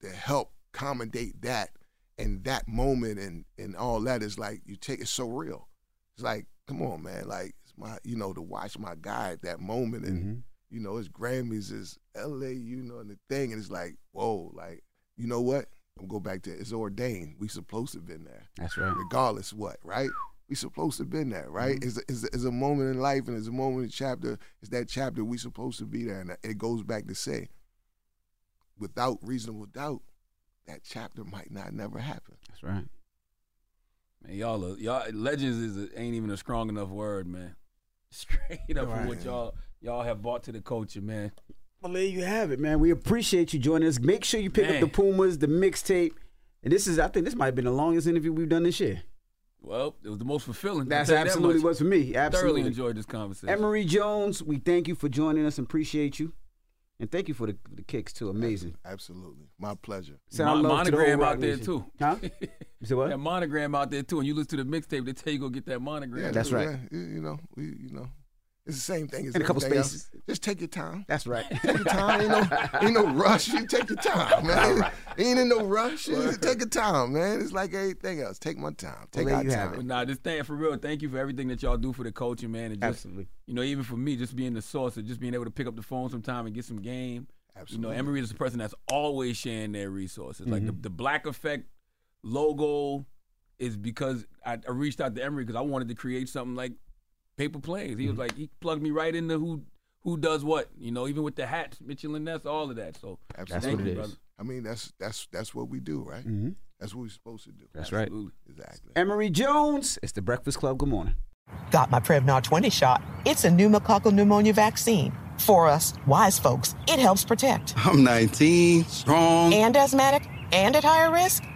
to help accommodate that and that moment and and all that is like you take it so real. It's like, come on, man, like it's my you know, to watch my guy at that moment and mm-hmm. you know, his Grammys is LA, you know, and the thing, and it's like, whoa, like, you know what? I'm go back to it's ordained. We supposed to have been there. That's right. Regardless what, right? We supposed to have been there, right? Mm-hmm. It's, a, it's, a, it's a moment in life and it's a moment in chapter. It's that chapter we supposed to be there, and it goes back to say, without reasonable doubt, that chapter might not never happen. That's right. Man, y'all, are, y'all legends is a, ain't even a strong enough word, man. Straight up for what y'all y'all have brought to the culture, man. Well, there you have it, man. We appreciate you joining us. Make sure you pick Man. up the Pumas, the mixtape. And this is, I think this might have been the longest interview we've done this year. Well, it was the most fulfilling. That's tell you that absolutely much. was for me. Thoroughly Absolutely. enjoyed this conversation. Emory Jones, we thank you for joining us and appreciate you. And thank you for the, the kicks, too. Amazing. Absolutely, my pleasure. Send our Mon- love the monogram out there Nation. too. Huh? You said what? That monogram out there too. And you listen to the mixtape, they tell you go get that monogram. Yeah, That's too, right. yeah. You, you know, we, you know, it's the same thing as In a couple everything else. spaces. Just take your time. That's right. Take your time. Ain't no, ain't no rush. You take your time, man. Ain't in no rush. Take your time, man. It's like everything else. Take my time. Take there our you have time. But nah, just thank for real. Thank you for everything that y'all do for the culture, man. And just, Absolutely. You know, even for me, just being the source of just being able to pick up the phone sometime and get some game. Absolutely. You know, Emory is the person that's always sharing their resources. Like Mm-hmm. the, the Black Effect logo is because I, I reached out to Emory because I wanted to create something like Paper Planes. He was Mm-hmm. like, he plugged me right into who who does what. You know, even with the hats, Mitchell and Ness, all of that. So Absolutely. thank what it is. I mean, that's that's that's what we do, right? Mm-hmm. That's what we're supposed to do. That's right. Exactly. Emory Jones, it's the Breakfast Club. Good morning. Got my Prevnar 20 shot. It's a pneumococcal pneumonia vaccine. For us, wise folks, it helps protect. I'm 19, strong. And asthmatic and at higher risk,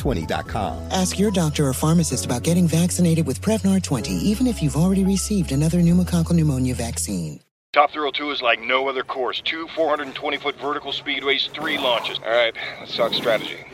Prevnar20.com. Ask your doctor or pharmacist about getting vaccinated with Prevnar 20, even if you've already received another pneumococcal pneumonia vaccine. Top Thrill 2 is like no other course. Two 420 foot vertical speedways, three launches. All right, let's talk strategy.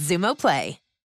Xumo Play.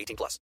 18 plus.